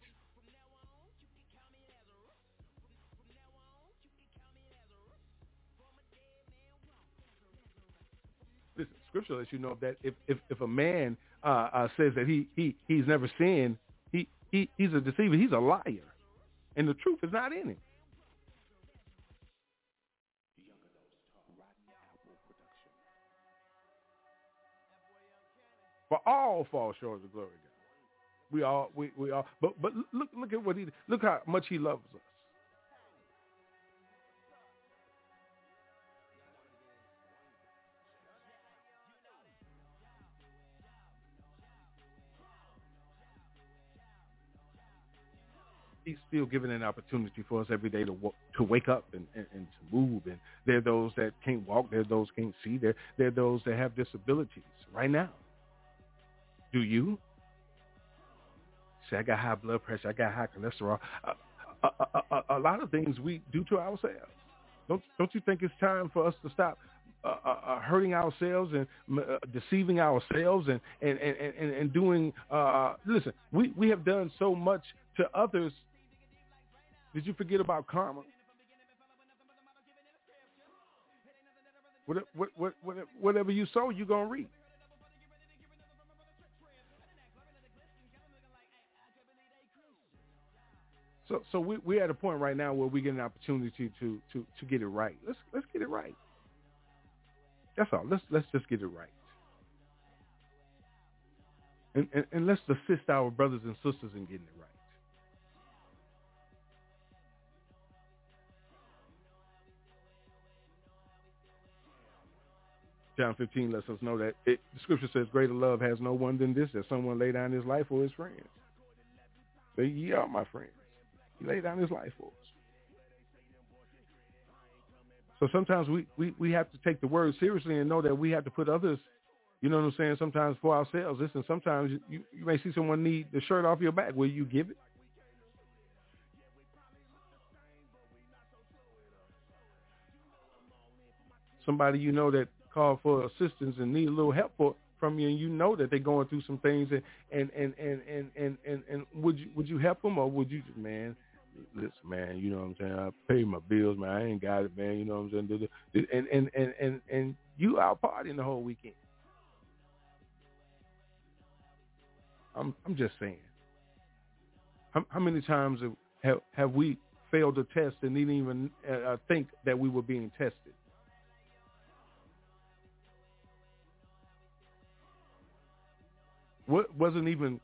Listen, scripture lets you know that if, if, if a man uh, uh, says that he, he, he's never sinned, he, he, he's a deceiver. He's a liar. And the truth is not in him. For all fall short of the glory of God. We all, we, we all, but, but look, look at what he, look how much he loves us. he's still giving an opportunity for us every day to to wake up and, and, and to move. And there are those that can't walk. There are those can't see. There there are those that have disabilities right now. Do you? Say I got high blood pressure. I got high cholesterol. a, a, a, a, lot of things we do to ourselves. Don't don't you think it's time for us to stop uh, uh, uh hurting ourselves and uh, deceiving ourselves and and and and, and doing? Uh, listen, we we have done so much to others did you forget about karma? What, what, what, whatever you sow, you're going to reap. So, so we, we're at a point right now where we get an opportunity to, to, to get it right. Let's, let's get it right. That's all. Let's, let's just get it right. And, and, and let's assist our brothers and sisters in getting it right. John 15 lets us know that it, the scripture says greater love has no one than this, that someone lay down his life for his friends. So ye are my friends. He laid down his life for us. So sometimes we, we, we have to take the word seriously and know that we have to put others, you know what I'm saying, sometimes for ourselves. Listen, sometimes you, you may see someone need the shirt off your back. Will you give it? Somebody you know that called for assistance and need a little help for, from you and you know that they're going through some things and and and and and and, and, and would you would you help them or would you man listen, man, you know what I'm saying? I pay my bills, man. I ain't got it, man. You know what I'm saying? And and and and and you out partying the whole weekend. I'm I'm just saying. How, how many times have, have we failed to test and didn't even uh, think that we were being tested? What wasn't even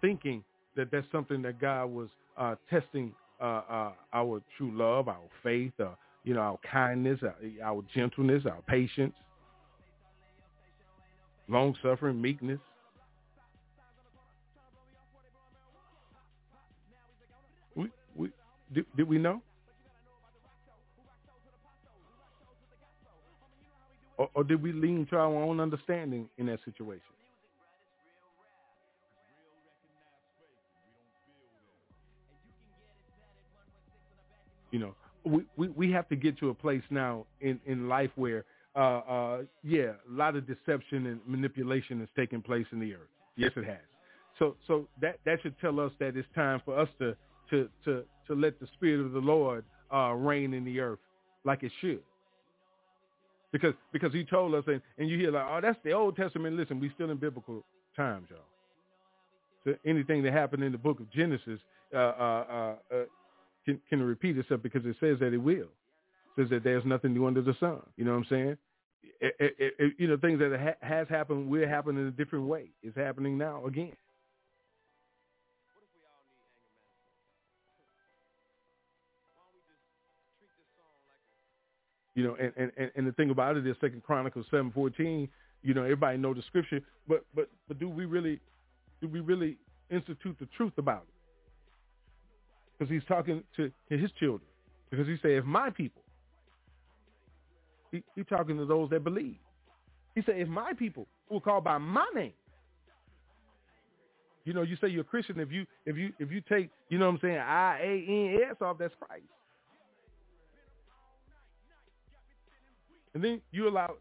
thinking that that's something that God was uh, testing uh, uh, our true love, our faith, uh, you know, our kindness, our, our gentleness, our patience, long suffering, meekness. We, we, did, did we know? Or, or did we lean to our own understanding in that situation? You know, we, we, we have to get to a place now in, in life where, uh, uh, yeah, a lot of deception and manipulation is taking place in the earth. Yes, it has. So, so that, that should tell us that it's time for us to, to, to, to let the spirit of the Lord, uh, reign in the earth like it should. Because, because he told us, and, and you hear like, oh, that's the Old Testament. Listen, we still in biblical times, y'all. So anything that happened in the book of Genesis, uh, uh, uh, uh can, can repeat itself because it says that it will. It says that there's nothing new under the sun. You know what I'm saying? It, it, it, you know, things that ha- has happened will happen in a different way. It's happening now again. You know, and, and, and the thing about it is Second Chronicles seven fourteen. You know, everybody know the scripture, but but but do we really do we really institute the truth about it? Because he's talking to his children. Because he said, if my people, he, he's talking to those that believe. He said, if my people will call by my name, you know, you say you're a Christian if you if you if you take, you know what I'm saying, I A N S off, that's Christ. And then you allow,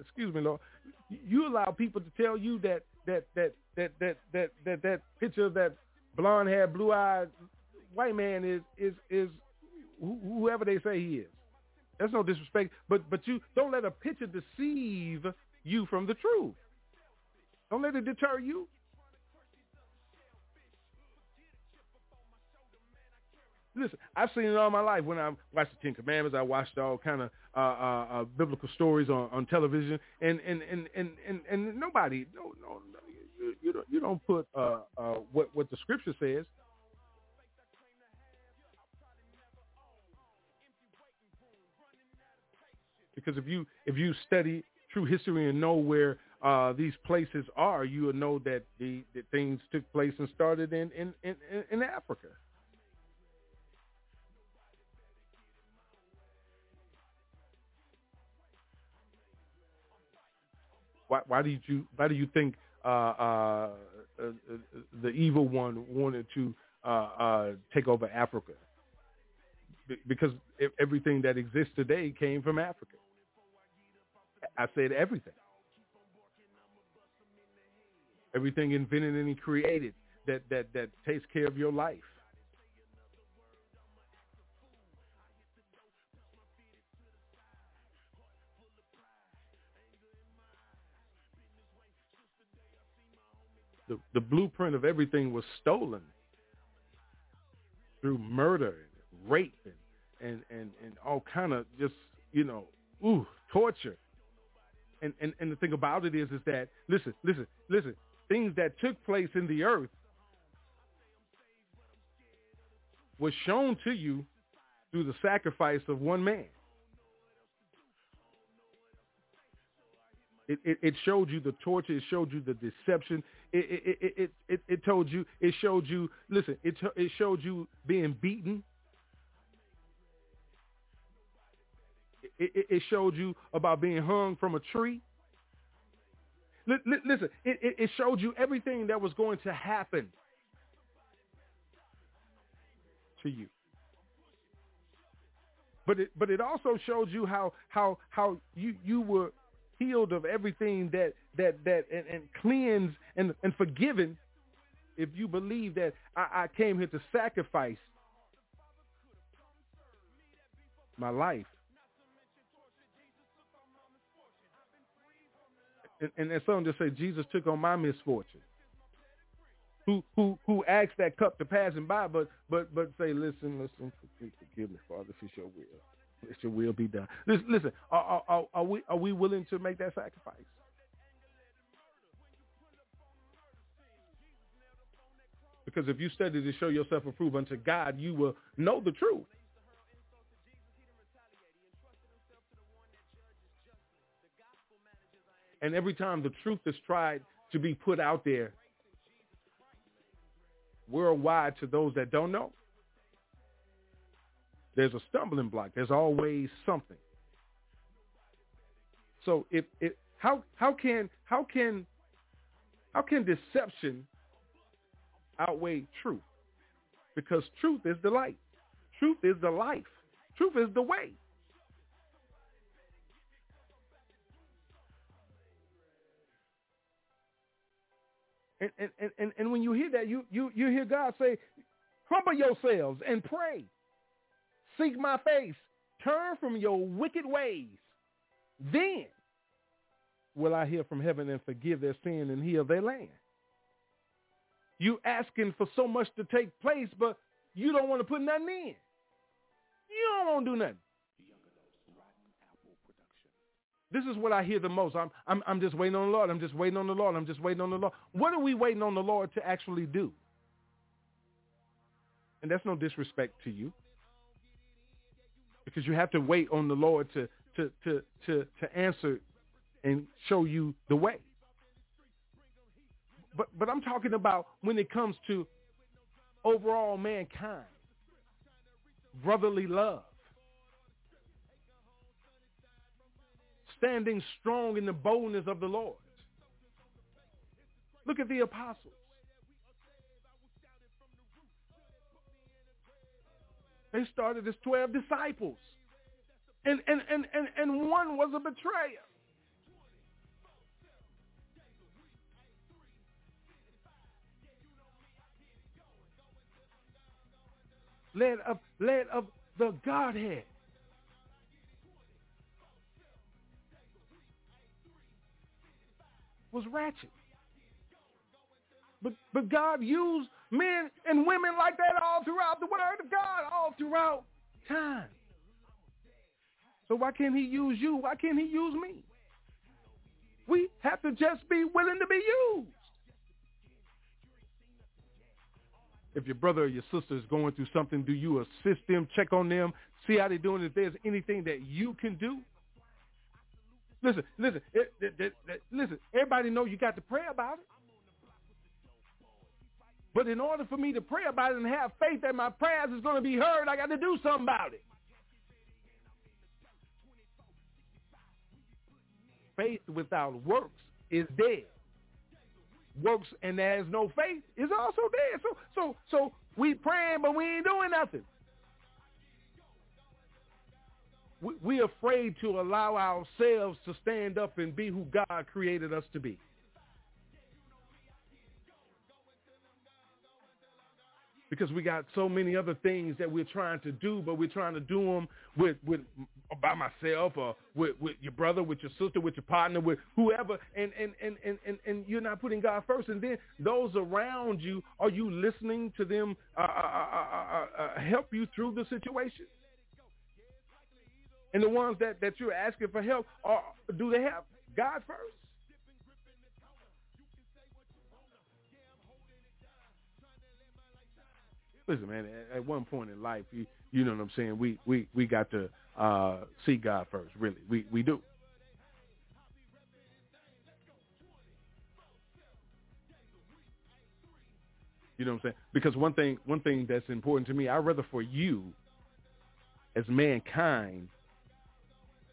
excuse me, Lord, you allow people to tell you that that that that that that that, that picture of that blonde hair, blue eyed white man is is is whoever they say he is. That's no disrespect, but but you don't let a picture deceive you from the truth. Don't let it deter you. Listen, I've seen it all my life. When I watched the Ten Commandments, I watched all kind of uh, uh, uh, biblical stories on, on television, and and, and, and, and and nobody, no, no, you, you don't you don't put uh, uh, what what the scripture says. Because if you if you study true history and know where uh, these places are, you will know that the that things took place and started in in, in, in Africa. Why, why did you why do you think uh, uh, uh, the evil one wanted to uh, uh, take over Africa? because everything that exists today came from Africa. I said everything. Everything invented and created that, that, that takes care of your life. The, the blueprint of everything was stolen through murder, and rape, and and and and all kind of just you know ooh torture and, and and the thing about it is is that listen listen listen things that took place in the earth was shown to you through the sacrifice of one man It, it, it showed you the torture. It showed you the deception. It it, it, it, it, it told you. It showed you. Listen. It it showed you being beaten. It, it, showed you about being hung from a tree. Listen. It, it, it showed you everything that was going to happen to you. But it but it also showed you how how how you you were healed of everything that that that and, and cleansed and, and forgiven if you believe that I, I came here to sacrifice my life. And, and, some just say Jesus took on my misfortune. Who who who asked that cup to pass him by, but but but say, listen, listen, forgive me, Father, if it's your will. Let your will be done. Listen, listen are, are, are, we are we willing to make that sacrifice? Because if you study to show yourself approved unto God, you will know the truth. And every time the truth is tried to be put out there worldwide to those that don't know, there's a stumbling block. There's always something. So if it how how can how can how can deception outweigh truth? Because truth is the light. Truth is the life. Truth is the way. And, and, and, and when you hear that, you, you, you hear God say, humble yourselves and pray. Seek my face. Turn from your wicked ways. Then will I hear from heaven and forgive their sin and heal their land. You asking for so much to take place, but you don't want to put nothing in. You don't want to do nothing. This is what I hear the most. I'm, I'm, I'm just waiting on the Lord. I'm just waiting on the Lord. I'm just waiting on the Lord. What are we waiting on the Lord to actually do? And that's no disrespect to you because you have to wait on the Lord to to to to to answer and show you the way. But but I'm talking about when it comes to overall mankind, brotherly love, standing strong in the boldness of the Lord. Look at the apostles. They started as 12 disciples. And, and, and, and, and one was a betrayer. Led of, led of the Godhead. Was ratchet. But, but God used men and women like that all throughout the word of God, all throughout time. So why can't he use you? Why can't he use me? We have to just be willing to be used. If your brother or your sister is going through something, do you assist them, check on them, see how they're doing? If there's anything that you can do, listen, listen, it, it, it, listen. Everybody know you got to pray about it. But in order for me to pray about it and have faith that my prayers is going to be heard, I got to do something about it. Faith without works is dead. Works and there's no faith is also dead. So so so we praying but we ain't doing nothing. We we are afraid to allow ourselves to stand up and be who God created us to be. because we got so many other things that we're trying to do, but we're trying to do them with with by myself or with, with your brother, with your sister, with your partner, with whoever, and and, and, and, and and you're not putting God first. And then those around you, are you listening to them uh, uh, uh, uh help you through the situation? And the ones that, that you're asking for help, are, do they have God first? Listen, man, at, at one point in life, you, you know what I'm saying, we, we, we got to uh, see God first, really. We, we do. You know what I'm saying? Because one thing one thing that's important to me, I'd rather for you as mankind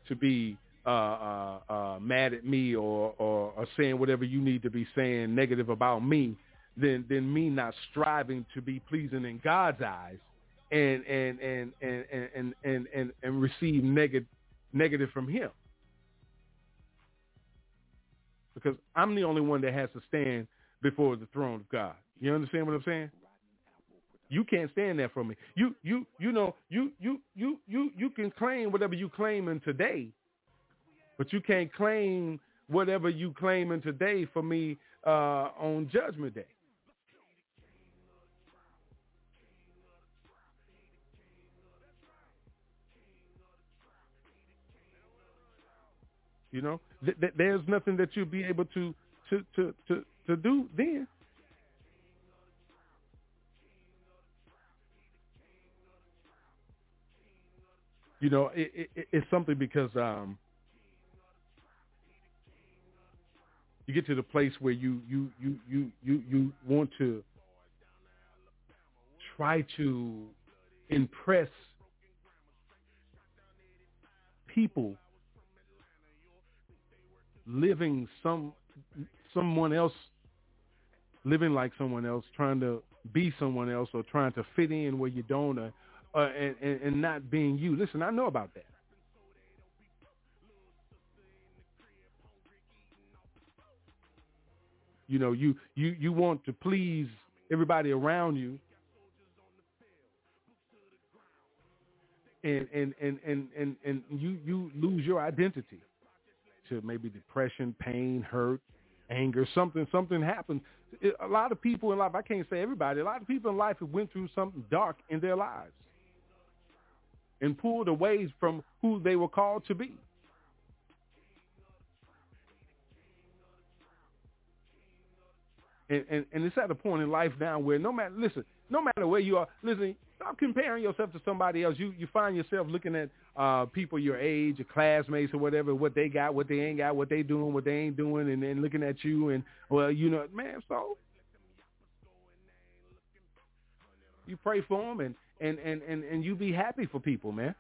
to be uh, uh, uh, mad at me or, or or saying whatever you need to be saying negative about me, than than me not striving to be pleasing in God's eyes, and and and and and and and, and receive negative negative from Him. Because I'm the only one that has to stand before the throne of God. You understand what I'm saying? You can't stand there for me. You you you know you you you you you can claim whatever you claim in today, but you can't claim whatever you claim in today for me uh, on Judgment Day. You know, th- th- there's nothing that you'll be able to to to to to do then. You know, it, it, it's something because um, you get to the place where you you you you you you want to try to impress people living some someone else living like someone else trying to be someone else or trying to fit in where you don't or, uh, and, and, and not being you. Listen i know about that. You know you you you want to please everybody around you. And and and and and, and you you lose your identity to maybe depression, pain, hurt, anger, something something happens. A lot of people in life, I can't say everybody, a lot of people in life have went through something dark in their lives and pulled away from who they were called to be. And, and, and it's at a point in life now where no matter, listen, no matter where you are, listen, stop comparing yourself to somebody else. You you find yourself looking at uh, people your age, your classmates or whatever, what they got, what they ain't got, what they doing, what they ain't doing, and then looking at you and well, you know, man, so you pray for them and and and and, and you be happy for people, man.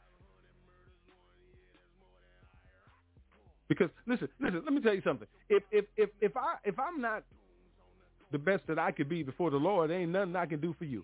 Because listen, listen, let me tell you something. If if if if I if I'm not the best that I could be before the Lord, there ain't nothing I can do for you.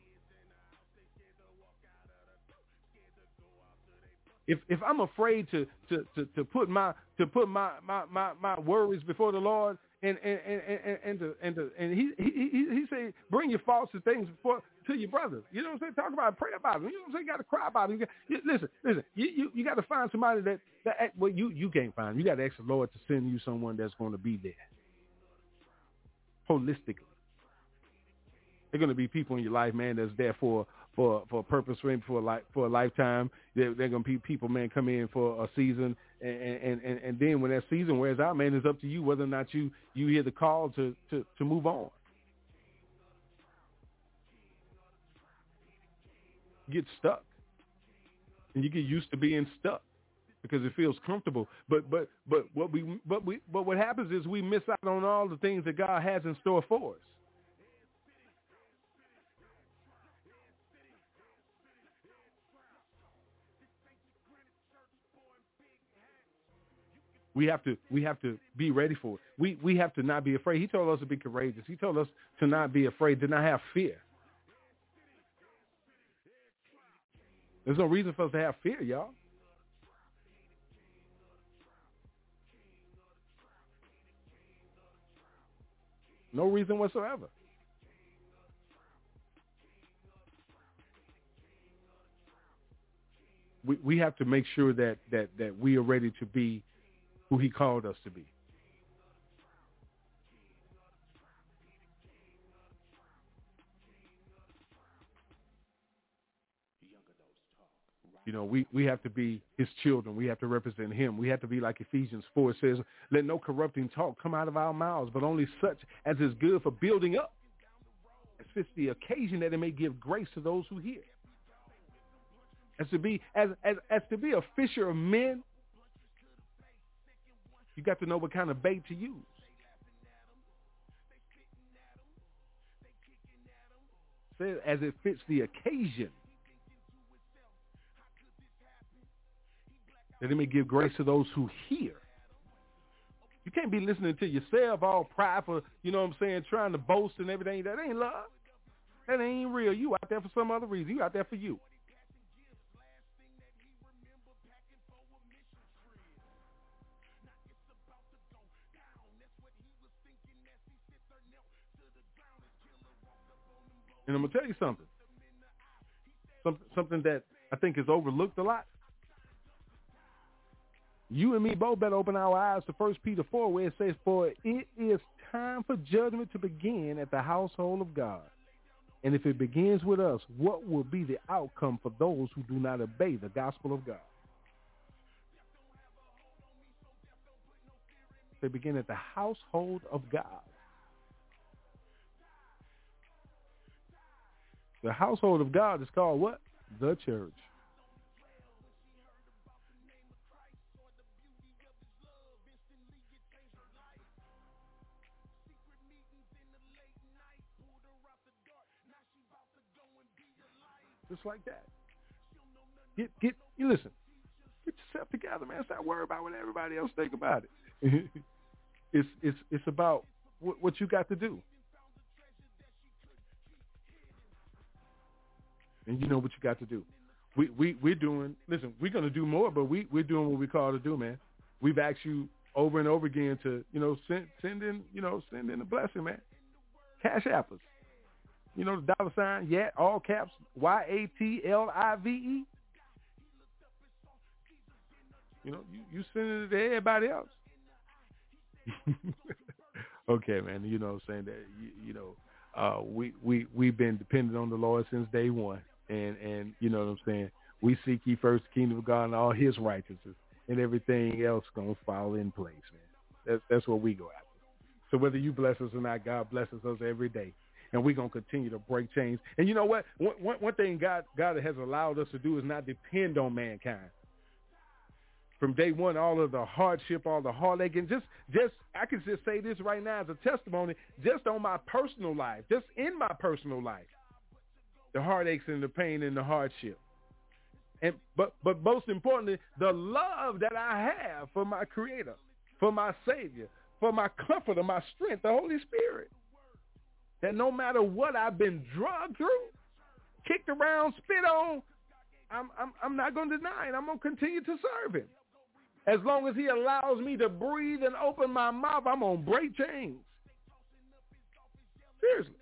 If if I'm afraid to to to, to put my to put my, my, my, my worries before the Lord and and and and and, to, and, to, and he he he he say bring your faults and things before to your brothers. You know what I'm saying? Talk about it, pray about it. You know what I'm saying? You got to cry about it. You, got, you listen, listen. You you, you got to find somebody that that well you you can't find. You got to ask the Lord to send you someone that's going to be there holistically. They're going to be people in your life, man, that's there for for for a purpose, maybe for a life for a lifetime. They're, they're going to be people, man, come in for a season, and, and and and then when that season wears out, man, it's up to you whether or not you you hear the call to to to move on. Get stuck, and you get used to being stuck because it feels comfortable. But but but what we but we but what happens is we miss out on all the things that God has in store for us. We have to we have to be ready for it. We we have to not be afraid. He told us to be courageous. He told us to not be afraid, to not have fear. There's no reason for us to have fear, y'all. No reason whatsoever. We we have to make sure that that that we are ready to be who he called us to be. You know, we, we have to be his children. We have to represent him. We have to be like Ephesians 4 says, let no corrupting talk come out of our mouths, but only such as is good for building up, as fits the occasion that it may give grace to those who hear. As to be as, as, as to be a fisher of men, you got to know what kind of bait to use. says, as it fits the occasion. That he may give grace to those who hear. You can't be listening to yourself all prideful, you know what I'm saying, trying to boast and everything. That ain't love. That ain't real. You out there for some other reason. You out there for you. And I'm gonna tell you something. Some, something that I think is overlooked a lot. You and me both better open our eyes to First Peter four, where it says, "For it is time for judgment to begin at the household of God." And if it begins with us, what will be the outcome for those who do not obey the gospel of God? They begin at the household of God. The household of God is called what? The church. Just like that. Get get you listen. Get yourself together, man. Stop worrying about what everybody else think about it. <laughs> it's it's it's about what, what you got to do. and you know what you got to do. We we we're doing. Listen, we're gonna do more, but we we're doing what we call to do, man. We've asked you over and over again to you know send send in you know send in a blessing, man. Cash apples. You know the dollar sign, yeah, all caps, Y A T L I V E. You know, you you sending it to everybody else. <laughs> okay, man. You know what I'm saying that you, you know uh, we we we've been dependent on the Lord since day one and and you know what I'm saying. We seek ye first the kingdom of God and all His righteousness, and everything else gonna fall in place, man. That's that's what we go after. So whether you bless us or not, God blesses us every day, and we're gonna continue to break chains. And you know what? One, one, one thing God God has allowed us to do is not depend on mankind. From day one, all of the hardship, all the heartache, and just just I can just say this right now as a testimony, just on my personal life, just in my personal life the heartaches and the pain and the hardship. And but but most importantly, the love that I have for my creator, for my savior, for my comforter, my strength, the Holy Spirit. That no matter what I've been drugged through, kicked around, spit on, I'm I'm I'm not gonna deny it. I'm gonna continue to serve him. As long as he allows me to breathe and open my mouth, I'm gonna break chains. Seriously.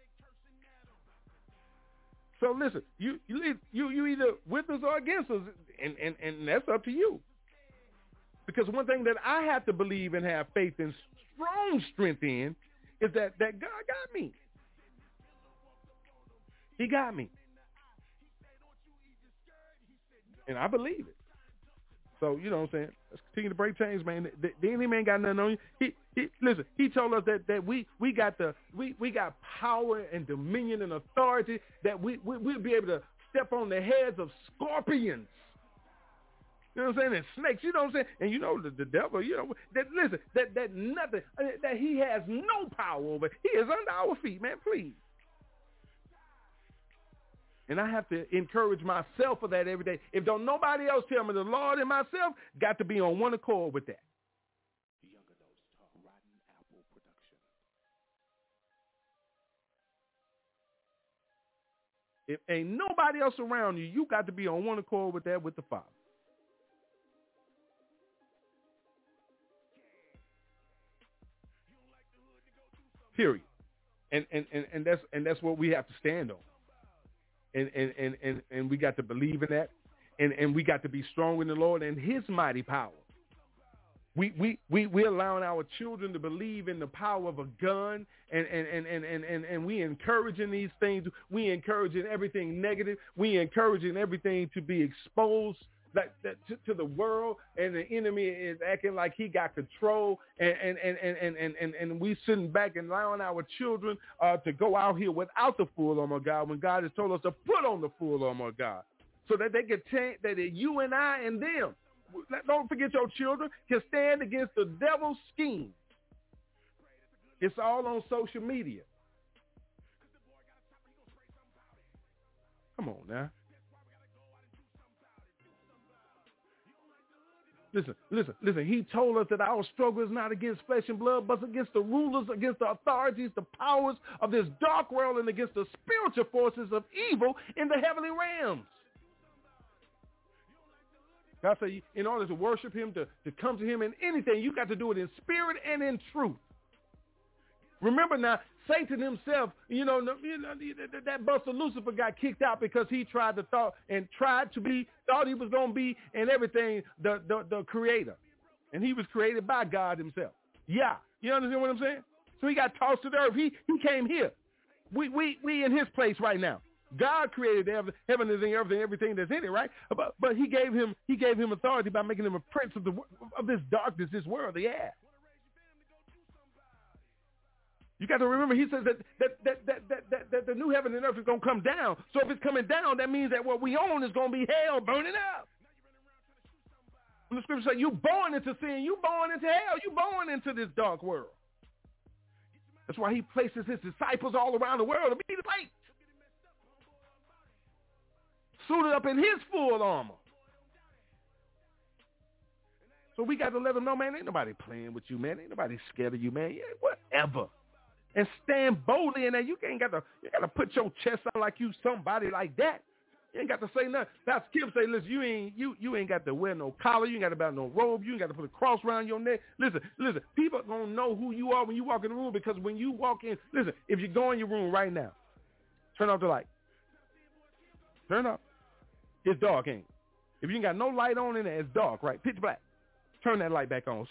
So listen, you you you you either with us or against us, and and and that's up to you. Because one thing that I have to believe and have faith and strong strength in is that that God got me. He got me, and I believe it. So you know what I'm saying. Let's continue to break chains, man. The, the enemy ain't got nothing on you. He, he listen. He told us that, that we we got the we, we got power and dominion and authority that we, we we'll be able to step on the heads of scorpions. You know what I'm saying? And snakes, you know what I'm saying? And you know the, the devil, you know that listen, that that nothing that he has no power over. He is under our feet, man. Please. And I have to encourage myself for that every day. If don't nobody else tell me, the Lord and myself got to be on one accord with that. If ain't nobody else around you, you got to be on one accord with that with the Father. Period. And and, and, and that's and that's what we have to stand on and and and and, and we got to believe in that, and and we got to be strong in the Lord and His mighty power. We we we we allowing our children to believe in the power of a gun, and and and and and and, and we encouraging these things. We encouraging everything negative. We encouraging everything to be exposed that, that to, to, the world and the enemy is acting like he got control and and and and and and, and we sitting back and allowing our children uh, to go out here without the full armor of God when God has told us to put on the full armor of God so that they can change that you and I and them don't forget your children can stand against the devil's scheme. It's all on social media. Come on now. Listen, listen, listen. He told us that our struggle is not against flesh and blood, but against the rulers, against the authorities, the powers of this dark world, and against the spiritual forces of evil in the heavenly realms. God said, in order to worship him, to, to come to him in anything, you got to do it in spirit and in truth. Remember now, Satan himself, you know, you know that Buster Lucifer got kicked out because he tried to thought and tried to be, thought he was going to be and everything the, the, the creator. And he was created by God himself. Yeah. You understand what I'm saying? So he got tossed to the earth. He, he came here. We, we, we in his place right now. God created heaven, heaven and everything, everything that's in it, right? But but he gave him he gave him authority by making him a prince of the of this darkness, this world, the You got to remember, he says that that that that that, that, that the new heaven and earth is going to come down. So if it's coming down, that means that what we own is going to be hell burning up. The scripture says you born into sin, you born into hell, you born into this dark world. That's why he places his disciples all around the world to be the light suited up in his full armor. So we got to let them know, man, ain't nobody playing with you, man. Ain't nobody scared of you, man. Yeah, whatever. And stand boldly in there. You ain't got to you got to put your chest out like you somebody like that. You ain't got to say nothing. Pastor Kim say, listen, you ain't you you ain't got to wear no collar. You ain't got to wear no robe. You ain't got to put a cross around your neck. Listen, listen. People gonna know who you are when you walk in the room because when you walk in, listen. If you go in your room right now, turn off the light. Turn up. It's dark, ain't? If you ain't got no light on in there, it's dark, right? Pitch black. Turn that light back on.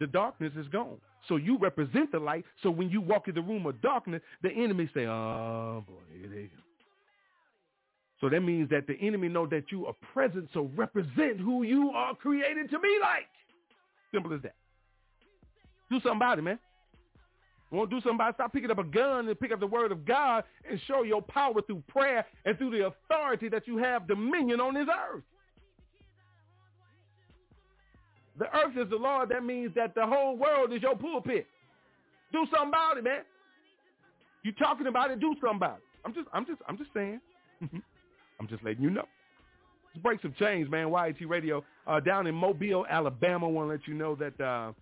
The darkness is gone. So you represent the light. So when you walk in the room of darkness, the enemy say, oh, boy, here they go. So that means that the enemy know that you are present, so represent who you are created to be like. Simple as that. Do something about it, man. Want to do something about it? Stop picking up a gun and pick up the word of God and show your power through prayer and through the authority that you have dominion on this earth. The earth is the Lord. That means that the whole world is your pulpit. Do something about it, man. You talking about it, do something about it. I'm just, I'm just, I'm just saying. I'm just letting you know. Let's break some chains, man. YAT Radio uh, down in Mobile, Alabama. Want to let you know that uh,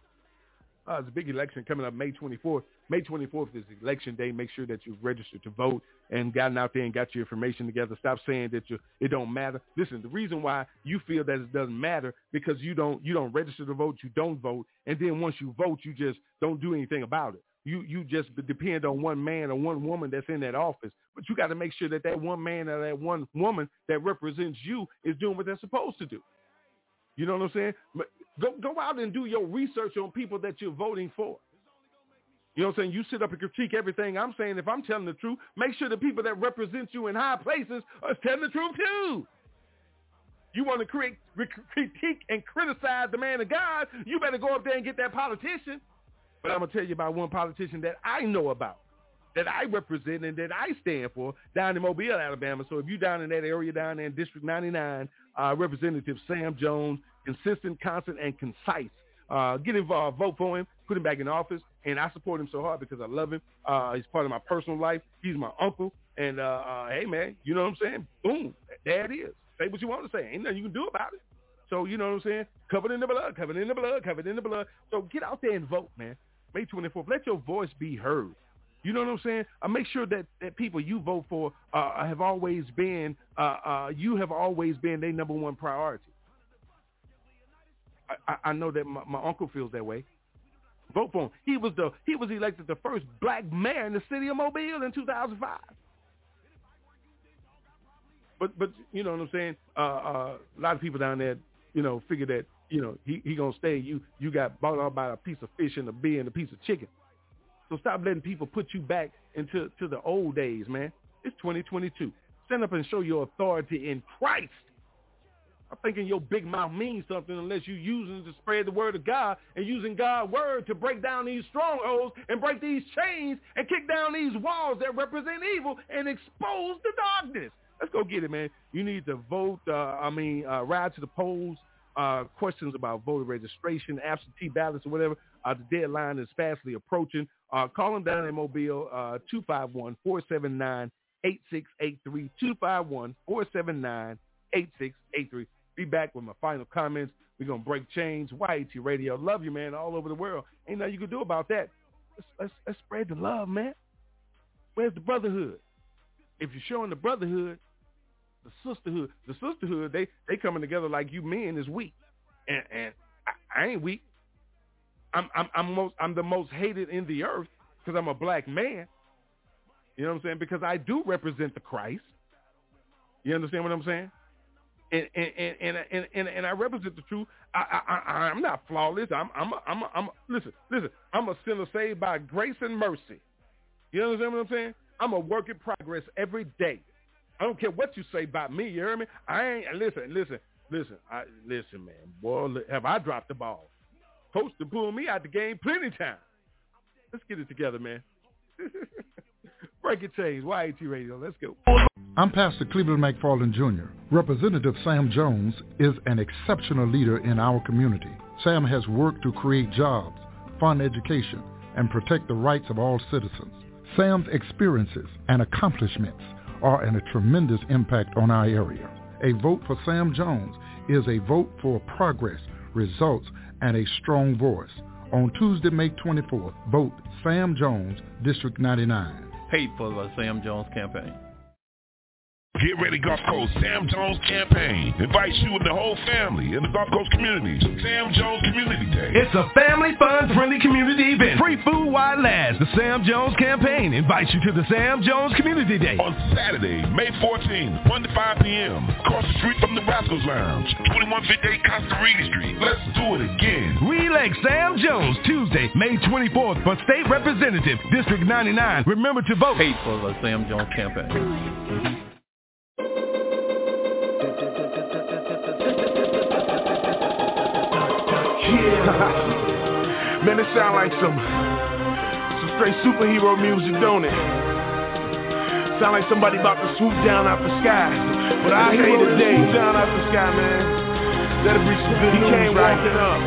uh, there's a big election coming up May 24th. May 24th is election day. Make sure that you've registered to vote and gotten out there and got your information together. Stop saying that you it don't matter. Listen, the reason why you feel that it doesn't matter because you don't you don't register to vote, you don't vote, and then once you vote, you just don't do anything about it. You you just depend on one man or one woman that's in that office. But you got to make sure that that one man or that one woman that represents you is doing what they're supposed to do. You know what I'm saying? Go go out and do your research on people that you're voting for. You know what I'm saying? You sit up and critique everything I'm saying. If I'm telling the truth, make sure the people that represent you in high places are telling the truth too. You want to create, critique and criticize the man of God, you better go up there and get that politician. But I'm going to tell you about one politician that I know about, that I represent and that I stand for down in Mobile, Alabama. So if you're down in that area down there in District 99, uh, Representative Sam Jones, consistent, constant, and concise. Uh, get involved, vote for him, put him back in office, and I support him so hard because I love him. Uh, he's part of my personal life. He's my uncle, and uh, uh, hey man, you know what I'm saying? Boom, there it is. Say what you want to say. Ain't nothing you can do about it. So you know what I'm saying? Covered in the blood, covered in the blood, covered in the blood. So get out there and vote, man. May 24th. Let your voice be heard. You know what I'm saying? Uh, make sure that, that people you vote for uh, have always been, uh, uh, you have always been their number one priority. I, I know that my, my uncle feels that way. Vote for him. He was the he was elected the first black mayor in the city of Mobile in 2005. But but you know what I'm saying? Uh, uh, a lot of people down there, you know, figure that you know he he gonna stay. You you got bought out by a piece of fish and a beer and a piece of chicken. So stop letting people put you back into to the old days, man. It's 2022. Stand up and show your authority in Christ. I'm thinking your big mouth means something unless you're using to spread the word of God and using God's word to break down these strongholds and break these chains and kick down these walls that represent evil and expose the darkness. Let's go get it, man. You need to vote. Uh, I mean, uh, ride to the polls. Uh, questions about voter registration, absentee ballots, or whatever. Uh, the deadline is fastly approaching. Uh, call them down in Mobile, uh, 251-479 8683-251-479-8683. Be back with my final comments. We're going to break chains. YAT Radio. Love you, man, all over the world. Ain't nothing you can do about that. Let's, let's, let's spread the love, man. Where's the brotherhood? If you're showing the brotherhood, the sisterhood, the sisterhood, they they coming together like you men is weak, and and I, I ain't weak. I'm I'm I'm most I'm the most hated in the earth because I'm a black man. You know what I'm saying? Because I do represent the Christ. You understand what I'm saying? And and and and and, and I represent the truth. I I, I I'm not flawless. I'm I'm a, I'm a, I'm a, listen listen. I'm a sinner saved by grace and mercy. You understand what I'm saying? I'm a work in progress every day. I don't care what you say about me. You hear me? I ain't listen, listen, listen. I listen, man. Boy, have I dropped the ball? Coach to pull me out the game plenty time. Let's get it together, man. <laughs> Break it change. YAT Radio. Let's go. I'm Pastor Cleveland McFarland Jr. Representative Sam Jones is an exceptional leader in our community. Sam has worked to create jobs, fund education, and protect the rights of all citizens. Sam's experiences and accomplishments are in a tremendous impact on our area. A vote for Sam Jones is a vote for progress, results, and a strong voice. On Tuesday, May 24th, vote Sam Jones, District 99. Paid for the Sam Jones campaign. Get ready Gulf Coast Sam Jones campaign invites you and the whole family in the Gulf Coast community to Sam Jones Community Day. It's a family fun friendly community event. Free food while it lasts. The Sam Jones campaign invites you to the Sam Jones Community Day. On Saturday, May 14th, 1 to 5 p.m. Across the street from the Rascals Lounge, 2158 Costa Rica Street. Let's do it again. Re-elect Sam Jones Tuesday, May 24th for State Representative, District 99. Remember to vote. Paid for the Sam Jones campaign. Yeah. <laughs> Man, it sound like some some straight superhero music, don't it? Sound like somebody about to swoop down out the sky. But I say today, swoop down out the sky, man. That'll be some good he came right? walking up.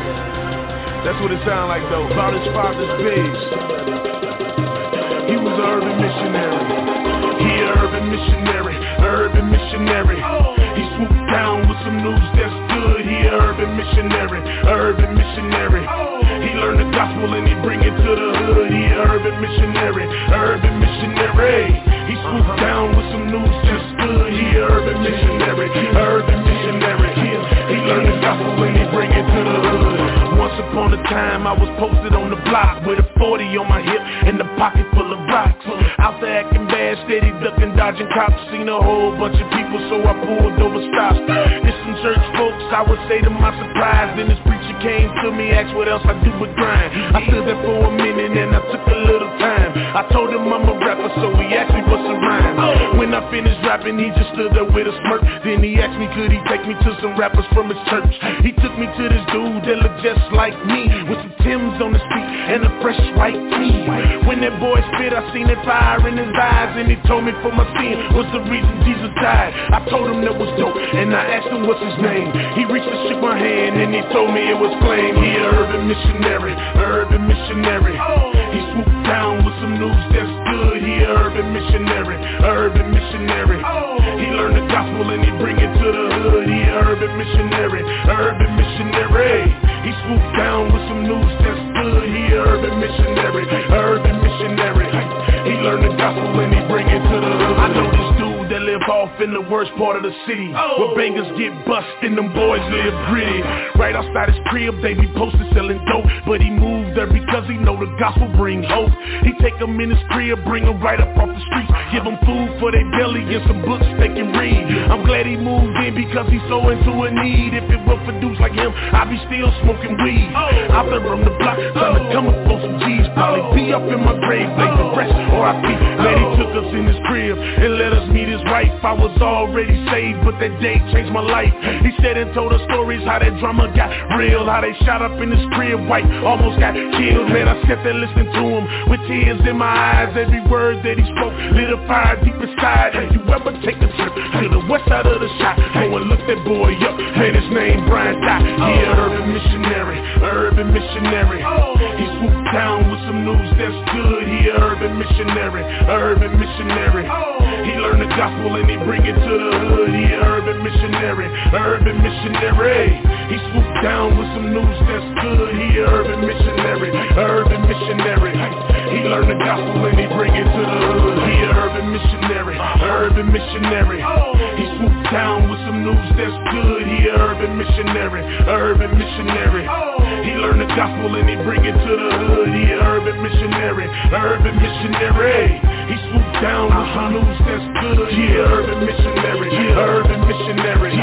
That's what it sound like though. About his father's pigs. He was an urban missionary. He an urban missionary, urban missionary. He news that's good. He an urban missionary, urban missionary. He learned the gospel and he bring it to the hood. He an urban missionary, urban missionary. He swooped down with some news that's good. He an urban missionary, urban missionary. He learned the gospel and he bring it to. Once upon a time I was posted on the block with a 40 on my hip and a pocket full of rocks. Out there acting bad, steady ducking, dodging cops. Seen a whole bunch of people, so I pulled over stops. It's some church folks, I would say to my surprise. Then this preacher came to me, asked what else I do but grind. I stood there for a minute and I took a little time. I told him I'm a rapper, so he asked me what's a rhyme. When I finished rapping, he just stood there with a smirk. Then he asked me could he take me to some rappers from his church. He took me to this dude that looked just like me, with some Timbs on his feet and a fresh white tee. When that boy spit, I seen that fire in his eyes, and he told me for my sin was the reason Jesus died. I told him that was dope, and I asked him what's his name. He reached and shook my hand, and he told me it was Flame. He an urban missionary, urban missionary. He swooped down with some news. He an urban missionary, urban missionary. He learned the gospel and he bring it to the hood. He an urban missionary, urban missionary. He swooped down with some news that's good. He an urban missionary, urban missionary. He learned the gospel and he bring it to the hood. I know this dude that live off in the worst part of the city. Oh. Where bangers get bust and them boys live gritty Right outside his crib, they be posted selling dope. But he moved there because he know the gospel bring hope. He take them in his crib, bring them right up off the streets. Give them food for their belly and some books they can read. I'm glad he moved in because he's so into a need. If it were for dudes like him, I'd be still smoking weed. Oh. Out there on the block, trying to come up on some G's. Probably be up in my grave, lay the rest, or I be he took us in his crib and let us meet his wife. I was already saved, but that day changed my life. He said and told us stories how that drama got real How they shot up in his crib, white almost got killed Man, I sat there listening to him with tears in my eyes. Every word that he spoke lit a fire deep inside. Have you ever take a trip to the west side of the shot? Go and look that boy up, man, his name Brian Dot He an oh. urban missionary, urban missionary. He swooped down with some news that's good. He an urban missionary, urban missionary He learned the gospel and he bring it to the hood. He an urban missionary, urban missionary. He swooped down with some news that's good. He an urban missionary, urban missionary. He learned the gospel and he bring it to the hood. He an urban missionary, urban missionary. He swooped down with some news that's good. He an urban missionary, urban missionary. He learned the gospel and he bring it to the hood. He an urban missionary, urban missionary. He swooped down with some news that's good. He an urban missionary, urban missionary.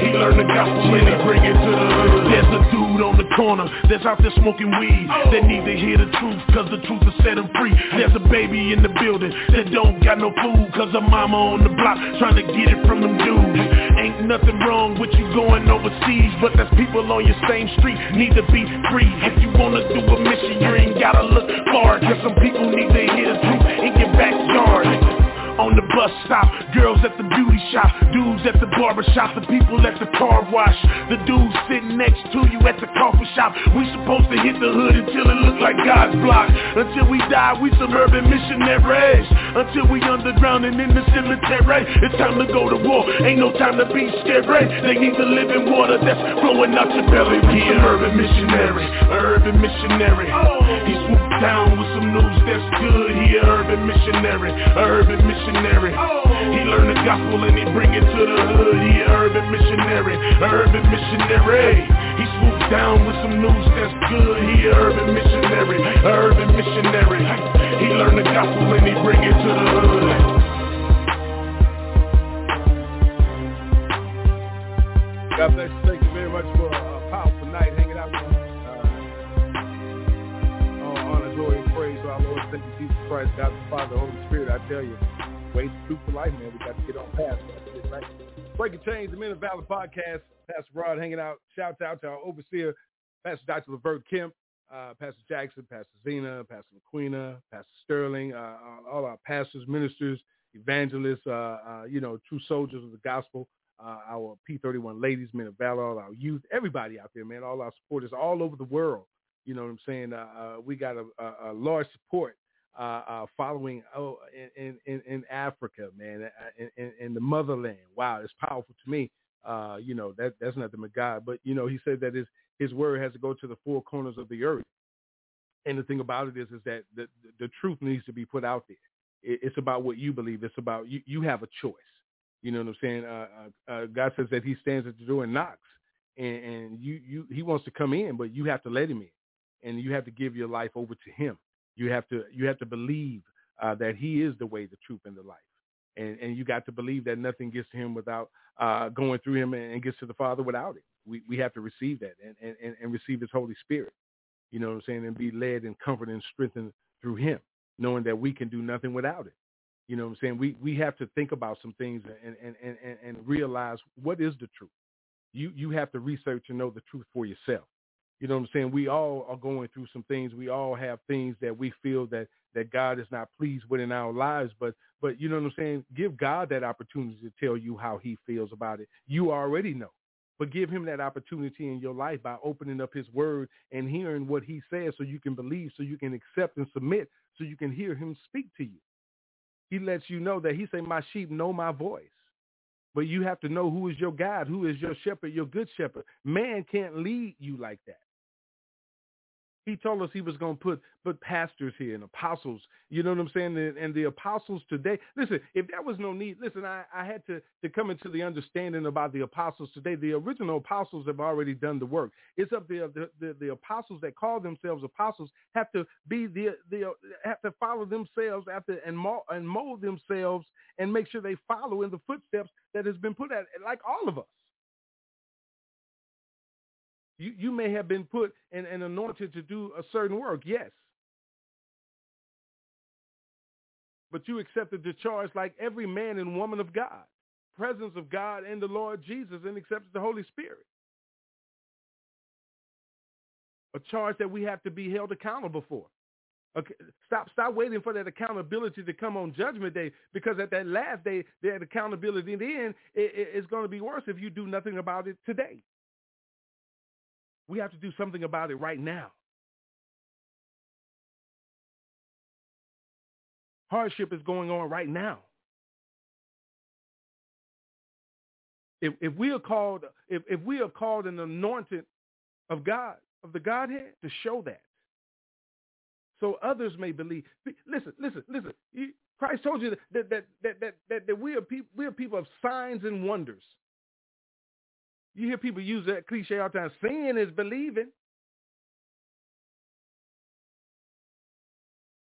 He learned the gospel and he bring it to the hood. There's a dude on the corner that's out there smoking weed that need to hear the truth cause the truth will set him free. There's a baby in the building that don't got no food cause her mama on the block trying to get it from them dudes. Ain't nothing wrong with you going overseas, but that's people on your same street need to be free. If you wanna do a mission, you ain't gotta look far, cause some people need to hear the truth. On the bus stop, girls at the beauty shop, dudes at the barber shop, the people at the car wash, the dudes sitting next to you at the coffee shop. We supposed to hit the hood until it look like God's block. Until we die, we suburban missionaries. Until we underground and in the cemetery. It's time to go to war, ain't no time to be scary. They need the living water that's flowing out your belly. We an urban missionary, urban missionary. He swooped down with some news that's good. He an urban missionary, urban missionary missionary. He learned the gospel and he bring it to the hood. He an urban missionary, urban missionary. He swooped down with some news that's good. He an urban missionary, urban missionary. He learned the gospel and he bring it to the hood. God bless you. Thank you very much for a powerful night hanging out with us. Uh, all honor, glory, and praise to our Lord and Savior Jesus Christ, God the Father, Holy Spirit. I tell you, Way truth for life, man. We got to get on past that. Right? Breaking Chains, the Men of Valor podcast. Pastor Rod hanging out. Shout out to our overseer, Pastor Dr. Levert Kemp, uh, Pastor Jackson, Pastor Zena, Pastor McQueen, Pastor Sterling, uh, uh, all our pastors, ministers, evangelists, uh, uh, you know, true soldiers of the gospel, uh, our P31 ladies, men of valor, all our youth, everybody out there, man, all our supporters all over the world. You know what I'm saying? we got a, a, a large support uh, uh, following oh in, in, in Africa, man, uh, in, in, the motherland. Wow, it's powerful to me. Uh, you know that that's nothing but God, but you know he said that his his word has to go to the four corners of the earth. And the thing about it is, is that the the truth needs to be put out there. It, it's about what you believe. It's about you. You have a choice. You know what I'm saying? Uh, uh, uh, God says that He stands at the door and knocks, and, and you you He wants to come in, but you have to let Him in, and you have to give your life over to Him. You have to you have to believe uh, that He is the way, the truth, and the life, and and you got to believe that nothing gets to Him without uh, going through Him, and, and gets to the Father without it. We we have to receive that and, and and receive His Holy Spirit. You know what I'm saying, and be led and comforted and strengthened through Him, knowing that we can do nothing without it. You know what I'm saying? We we have to think about some things and and and and realize what is the truth. You you have to research and know the truth for yourself. You know what I'm saying? We all are going through some things. We all have things that we feel that that God is not pleased with in our lives. But but you know what I'm saying? Give God that opportunity to tell you how he feels about it. You already know. But give him that opportunity in your life by opening up his word and hearing what he says so you can believe, so you can accept and submit, so you can hear him speak to you. He lets you know that he say, my sheep know my voice. But you have to know who is your God, who is your shepherd, your good shepherd. Man can't lead you like that. He told us he was going to put put pastors here and apostles. You know what I'm saying? And, and, the apostles today. Listen, if there was no need, listen, I, I had to, to come into the understanding about the apostles today. The original apostles have already done the work. It's up there. The, the, the apostles that call themselves apostles have to be the, the have to follow themselves after and mold, and mold themselves and make sure they follow in the footsteps that has been put at like all of us. You, you may have been put and, and anointed to do a certain work, yes. But you accepted the charge like every man and woman of God, presence of God and the Lord Jesus, and accepted the Holy Spirit. A charge that we have to be held accountable for. Okay, stop, stop waiting for that accountability to come on Judgment Day, because at that last day, that accountability then is going to be worse if you do nothing about it today. We have to do something about it right now. Hardship is going on right now. If if we are called if, if we are called an anointed of God, of the Godhead, to show that. So others may believe. Listen, listen, listen. Christ told you that that that that that, that we are people we are people of signs and wonders. You hear people use that cliche all the time. Seeing is believing.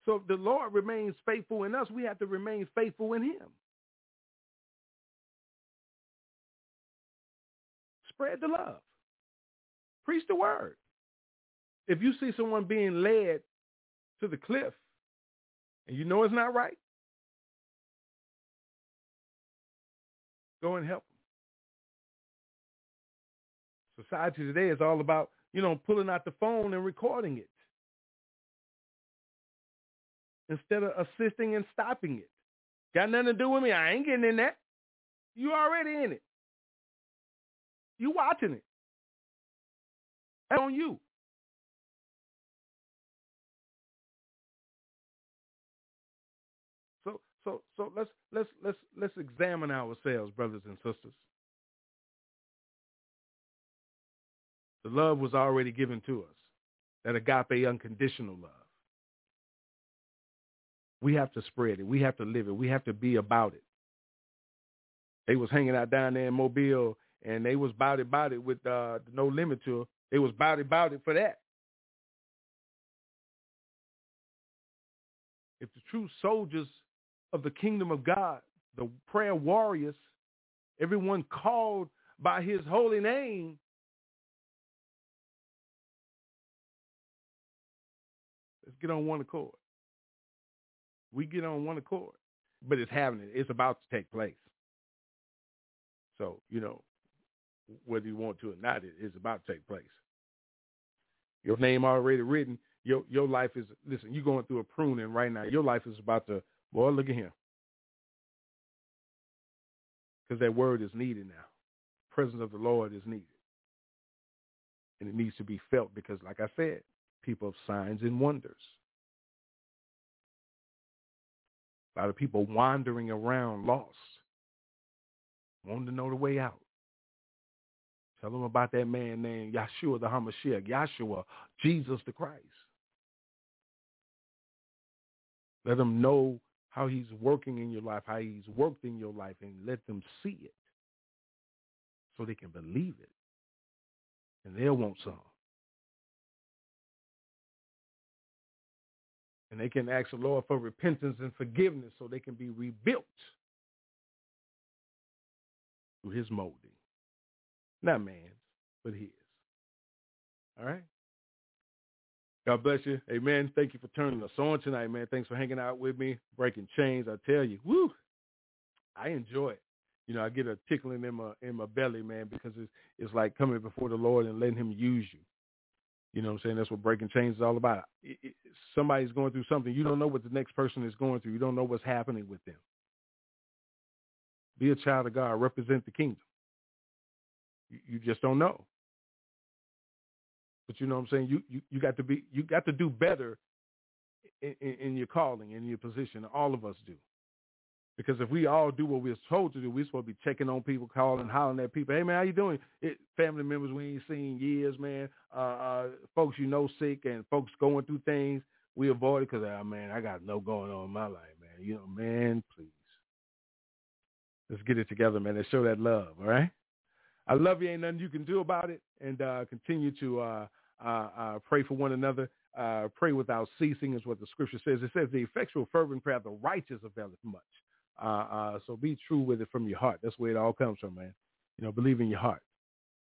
So if the Lord remains faithful in us, we have to remain faithful in him. Spread the love. Preach the word. If you see someone being led to the cliff and you know it's not right, go and help. Society today is all about, you know, pulling out the phone and recording it instead of assisting and stopping it. Got nothing to do with me. I ain't getting in that. You already in it. You watching it. That's on you. So so so let's let's let's let's examine ourselves, brothers and sisters. The love was already given to us. That agape unconditional love. We have to spread it. We have to live it. We have to be about it. They was hanging out down there in Mobile and they was about it about it with uh, no limit to. It. They was about it about it for that. If the true soldiers of the kingdom of God, the prayer warriors, everyone called by his holy name, get on one accord. We get on one accord, but it's happening. It's about to take place. So, you know, whether you want to or not, it is about to take place. Your name already written. Your your life is listen. You're going through a pruning right now. Your life is about to. Boy, look at him. Because that word is needed now. Presence of the Lord is needed, and it needs to be felt. Because, like I said, people of signs and wonders. A lot of people wandering around lost, wanting to know the way out. Tell them about that man named Yeshua the Hamashiach, Yeshua, Jesus the Christ. Let them know how he's working in your life, how he's worked in your life, and let them see it so they can believe it. And they'll want some. And they can ask the Lord for repentance and forgiveness so they can be rebuilt through his molding. Not man's, but his. All right? God bless you. Amen. Thank you for turning us on tonight, man. Thanks for hanging out with me, breaking chains. I tell you, woo, I enjoy it. You know, I get a tickling in my in my belly, man, because it's it's like coming before the Lord and letting Him use you. You know what I'm saying? That's what breaking chains is all about. It, it, somebody's going through something. You don't know what the next person is going through. You don't know what's happening with them. Be a child of God. Represent the kingdom. You, you just don't know. But you know what I'm saying? You, you, you got to be, you got to do better in, in, in your calling, in your position. All of us do. Because if we all do what we're told to do, we're supposed to be checking on people, calling, hollering at people. Hey man, how you doing? It, family members we ain't seen years, man. Uh, uh, folks you know sick and folks going through things. We avoid it because, oh, man, I got no going on in my life, man. You know, man, please. Let's get it together, man, and show that love, all right? I love you. Ain't nothing you can do about it. And uh, continue to uh, uh, uh pray for one another. Uh, pray without ceasing is what the scripture says. It says the effectual fervent prayer of the righteous availeth much. Uh, uh, so be true with it from your heart. That's where it all comes from, man. You know, believe in your heart.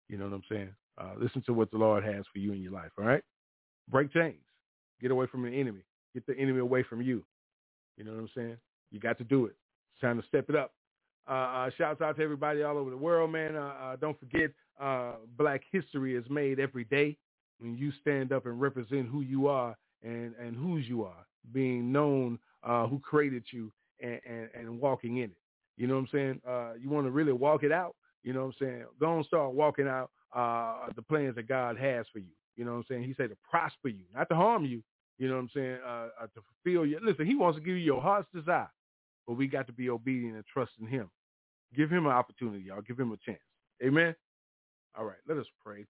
You know what I'm saying? Uh, listen to what the Lord has for you in your life. All right. Break chains. Get away from the enemy. Get the enemy away from you. You know what I'm saying? You got to do it. It's time to step it up. Uh, uh, shouts out to everybody all over the world, man. Uh, uh don't forget, uh, Black history is made every day when you stand up and represent who you are and, and whose you are, being known uh, who created you and, and, walking in it. You know what I'm saying? Uh, you want to really walk it out. You know what I'm saying? Go and start walking out uh, the plans that God has for you. You know what I'm saying? He said to prosper you, not to harm you. You know what I'm saying? Uh, uh, to fulfill your listen. He wants to give you your heart's desire, but we got to be obedient and trust in Him. Give Him an opportunity, y'all. Give Him a chance. Amen. All right, let us pray.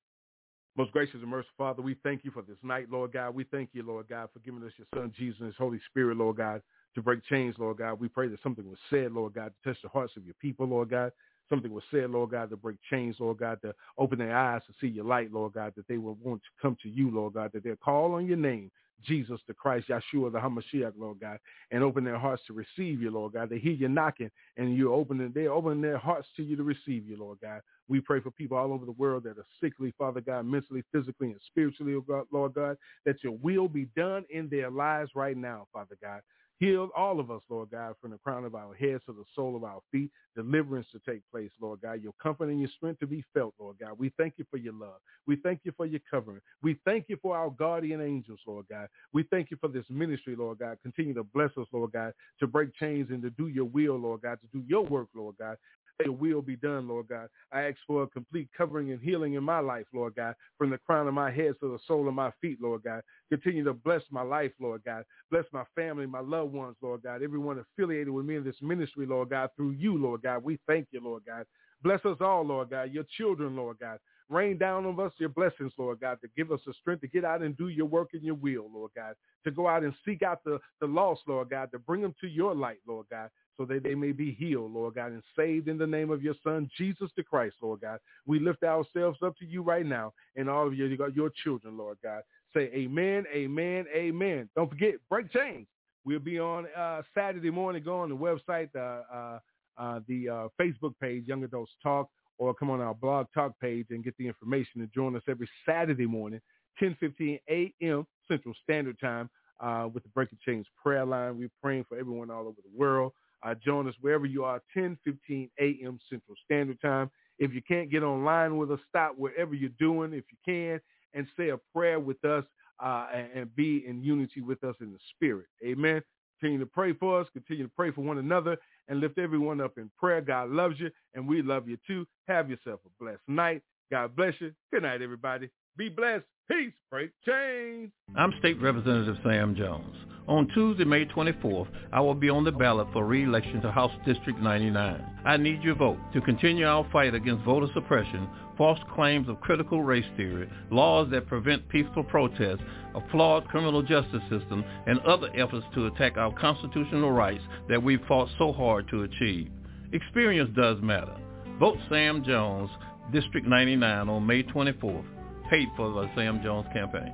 Most gracious and merciful Father, we thank you for this night, Lord God. We thank you, Lord God, for giving us your Son Jesus and his Holy Spirit, Lord God, to break chains, Lord God. We pray that something was said, Lord God, to touch the hearts of your people, Lord God. Something was said, Lord God, to break chains, Lord God, to open their eyes to see your light, Lord God, that they will want to come to you, Lord God, that they'll call on your name, Jesus the Christ, Yeshua the Hamashiach, Lord God, and open their hearts to receive you, Lord God. They hear you knocking and you're opening, they're opening their hearts to you to receive you, Lord God. We pray for people all over the world that are sickly, Father God, mentally, physically, and spiritually, oh Lord God, that your will be done in their lives right now, Father God. Heal all of us, Lord God, from the crown of our heads to the sole of our feet. Deliverance to take place, Lord God. Your comfort and your strength to be felt, Lord God. We thank you for your love. We thank you for your covering. We thank you for our guardian angels, Lord God. We thank you for this ministry, Lord God. Continue to bless us, Lord God, to break chains and to do your will, Lord God, to do your work, Lord God your will be done, Lord God. I ask for a complete covering and healing in my life, Lord God, from the crown of my head to the sole of my feet, Lord God. Continue to bless my life, Lord God. Bless my family, my loved ones, Lord God. Everyone affiliated with me in this ministry, Lord God, through you, Lord God. We thank you, Lord God. Bless us all, Lord God. Your children, Lord God. Rain down on us your blessings, Lord God, to give us the strength to get out and do your work and your will, Lord God, to go out and seek out the, the lost, Lord God, to bring them to your light, Lord God, so that they may be healed, Lord God, and saved in the name of your Son, Jesus the Christ, Lord God. We lift ourselves up to you right now and all of your, your children, Lord God. Say amen, amen, amen. Don't forget, break chains. We'll be on uh, Saturday morning. Go on the website, uh, uh, the uh, Facebook page, Young Adults Talk, or come on our blog talk page and get the information and join us every Saturday morning, 10:15 a.m. Central Standard Time uh, with the Breaking Chains prayer line. We're praying for everyone all over the world. Uh, join us wherever you are, 10:15 a.m. Central Standard Time. If you can't get online with us, stop wherever you're doing, if you can, and say a prayer with us uh, and, and be in unity with us in the spirit. Amen. Continue to pray for us. Continue to pray for one another and lift everyone up in prayer. God loves you, and we love you too. Have yourself a blessed night. God bless you. Good night, everybody. Be blessed. Peace. Break chains. I'm State Representative Sam Jones. On Tuesday, May 24th, I will be on the ballot for re-election to House District 99. I need your vote to continue our fight against voter suppression, false claims of critical race theory, laws that prevent peaceful protests, a flawed criminal justice system, and other efforts to attack our constitutional rights that we've fought so hard to achieve. Experience does matter. Vote Sam Jones, District 99 on May 24th. Paid for the Sam Jones campaign.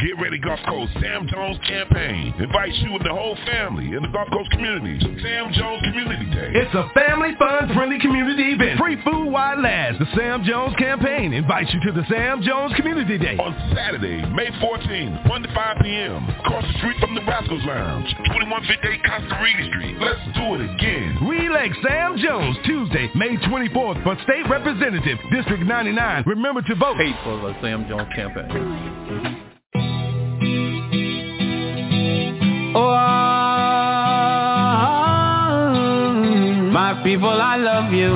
Get ready Gulf Coast Sam Jones campaign invites you and the whole family in the Gulf Coast communities. Sam Jones Community Day. It's a family fun friendly community event. Free food while lasts. The Sam Jones campaign invites you to the Sam Jones Community Day. On Saturday, May 14th, 1 to 5 p.m. Across the street from the Rascals Lounge, 2158 Costa Rica Street. Let's do it again. Re-elect Sam Jones Tuesday, May 24th for State Representative, District 99. Remember to vote. Paid for the Sam Jones campaign. Oh, my people, I love you.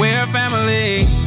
We're family.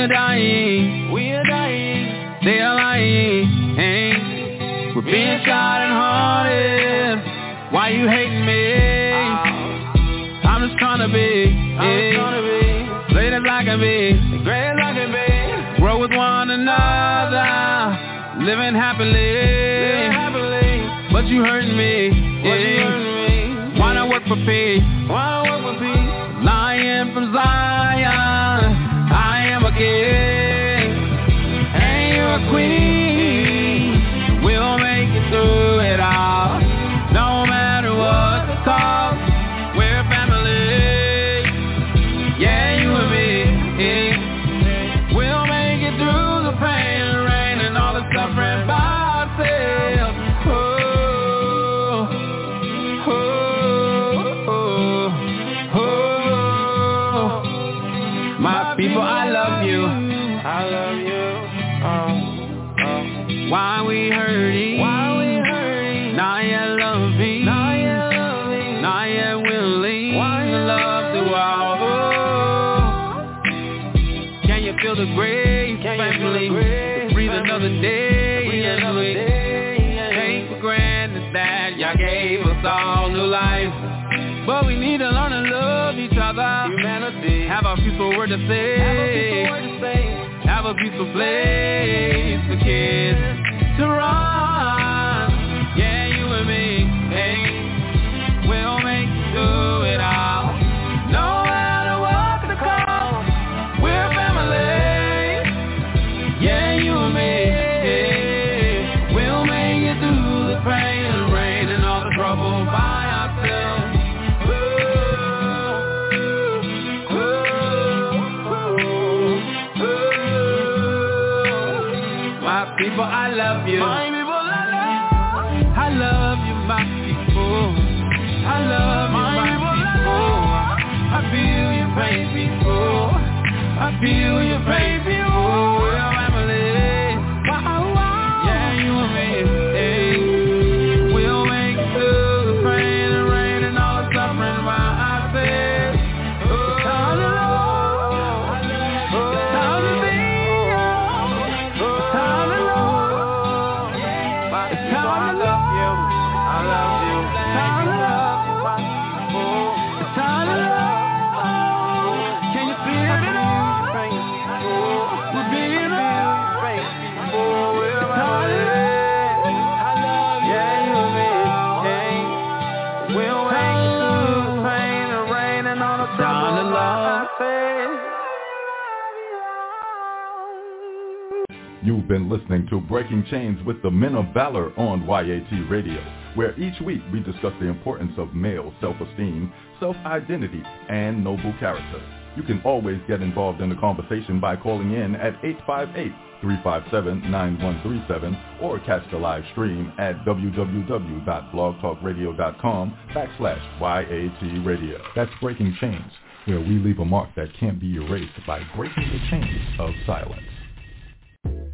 We are dying. We are dying. They are lying. We're being shot and haunted. Why you hating me? I'm just trying to be. I'm trying to be. Great as I can be. Great as I can be. Grow with one another living happily. Living happily. But you hurting me. Yeah. You hurting me. Why not work for peace? Why not work for peace? Lion from Zion, you're Breaking Chains with the Men of Valor on YAT Radio, where each week we discuss the importance of male self-esteem, self-identity, and noble character. You can always get involved in the conversation by calling in at 858-357-9137 or catch the live stream at www.blogtalkradio.com backslash YAT Radio. That's Breaking Chains, where we leave a mark that can't be erased by breaking the chains of silence.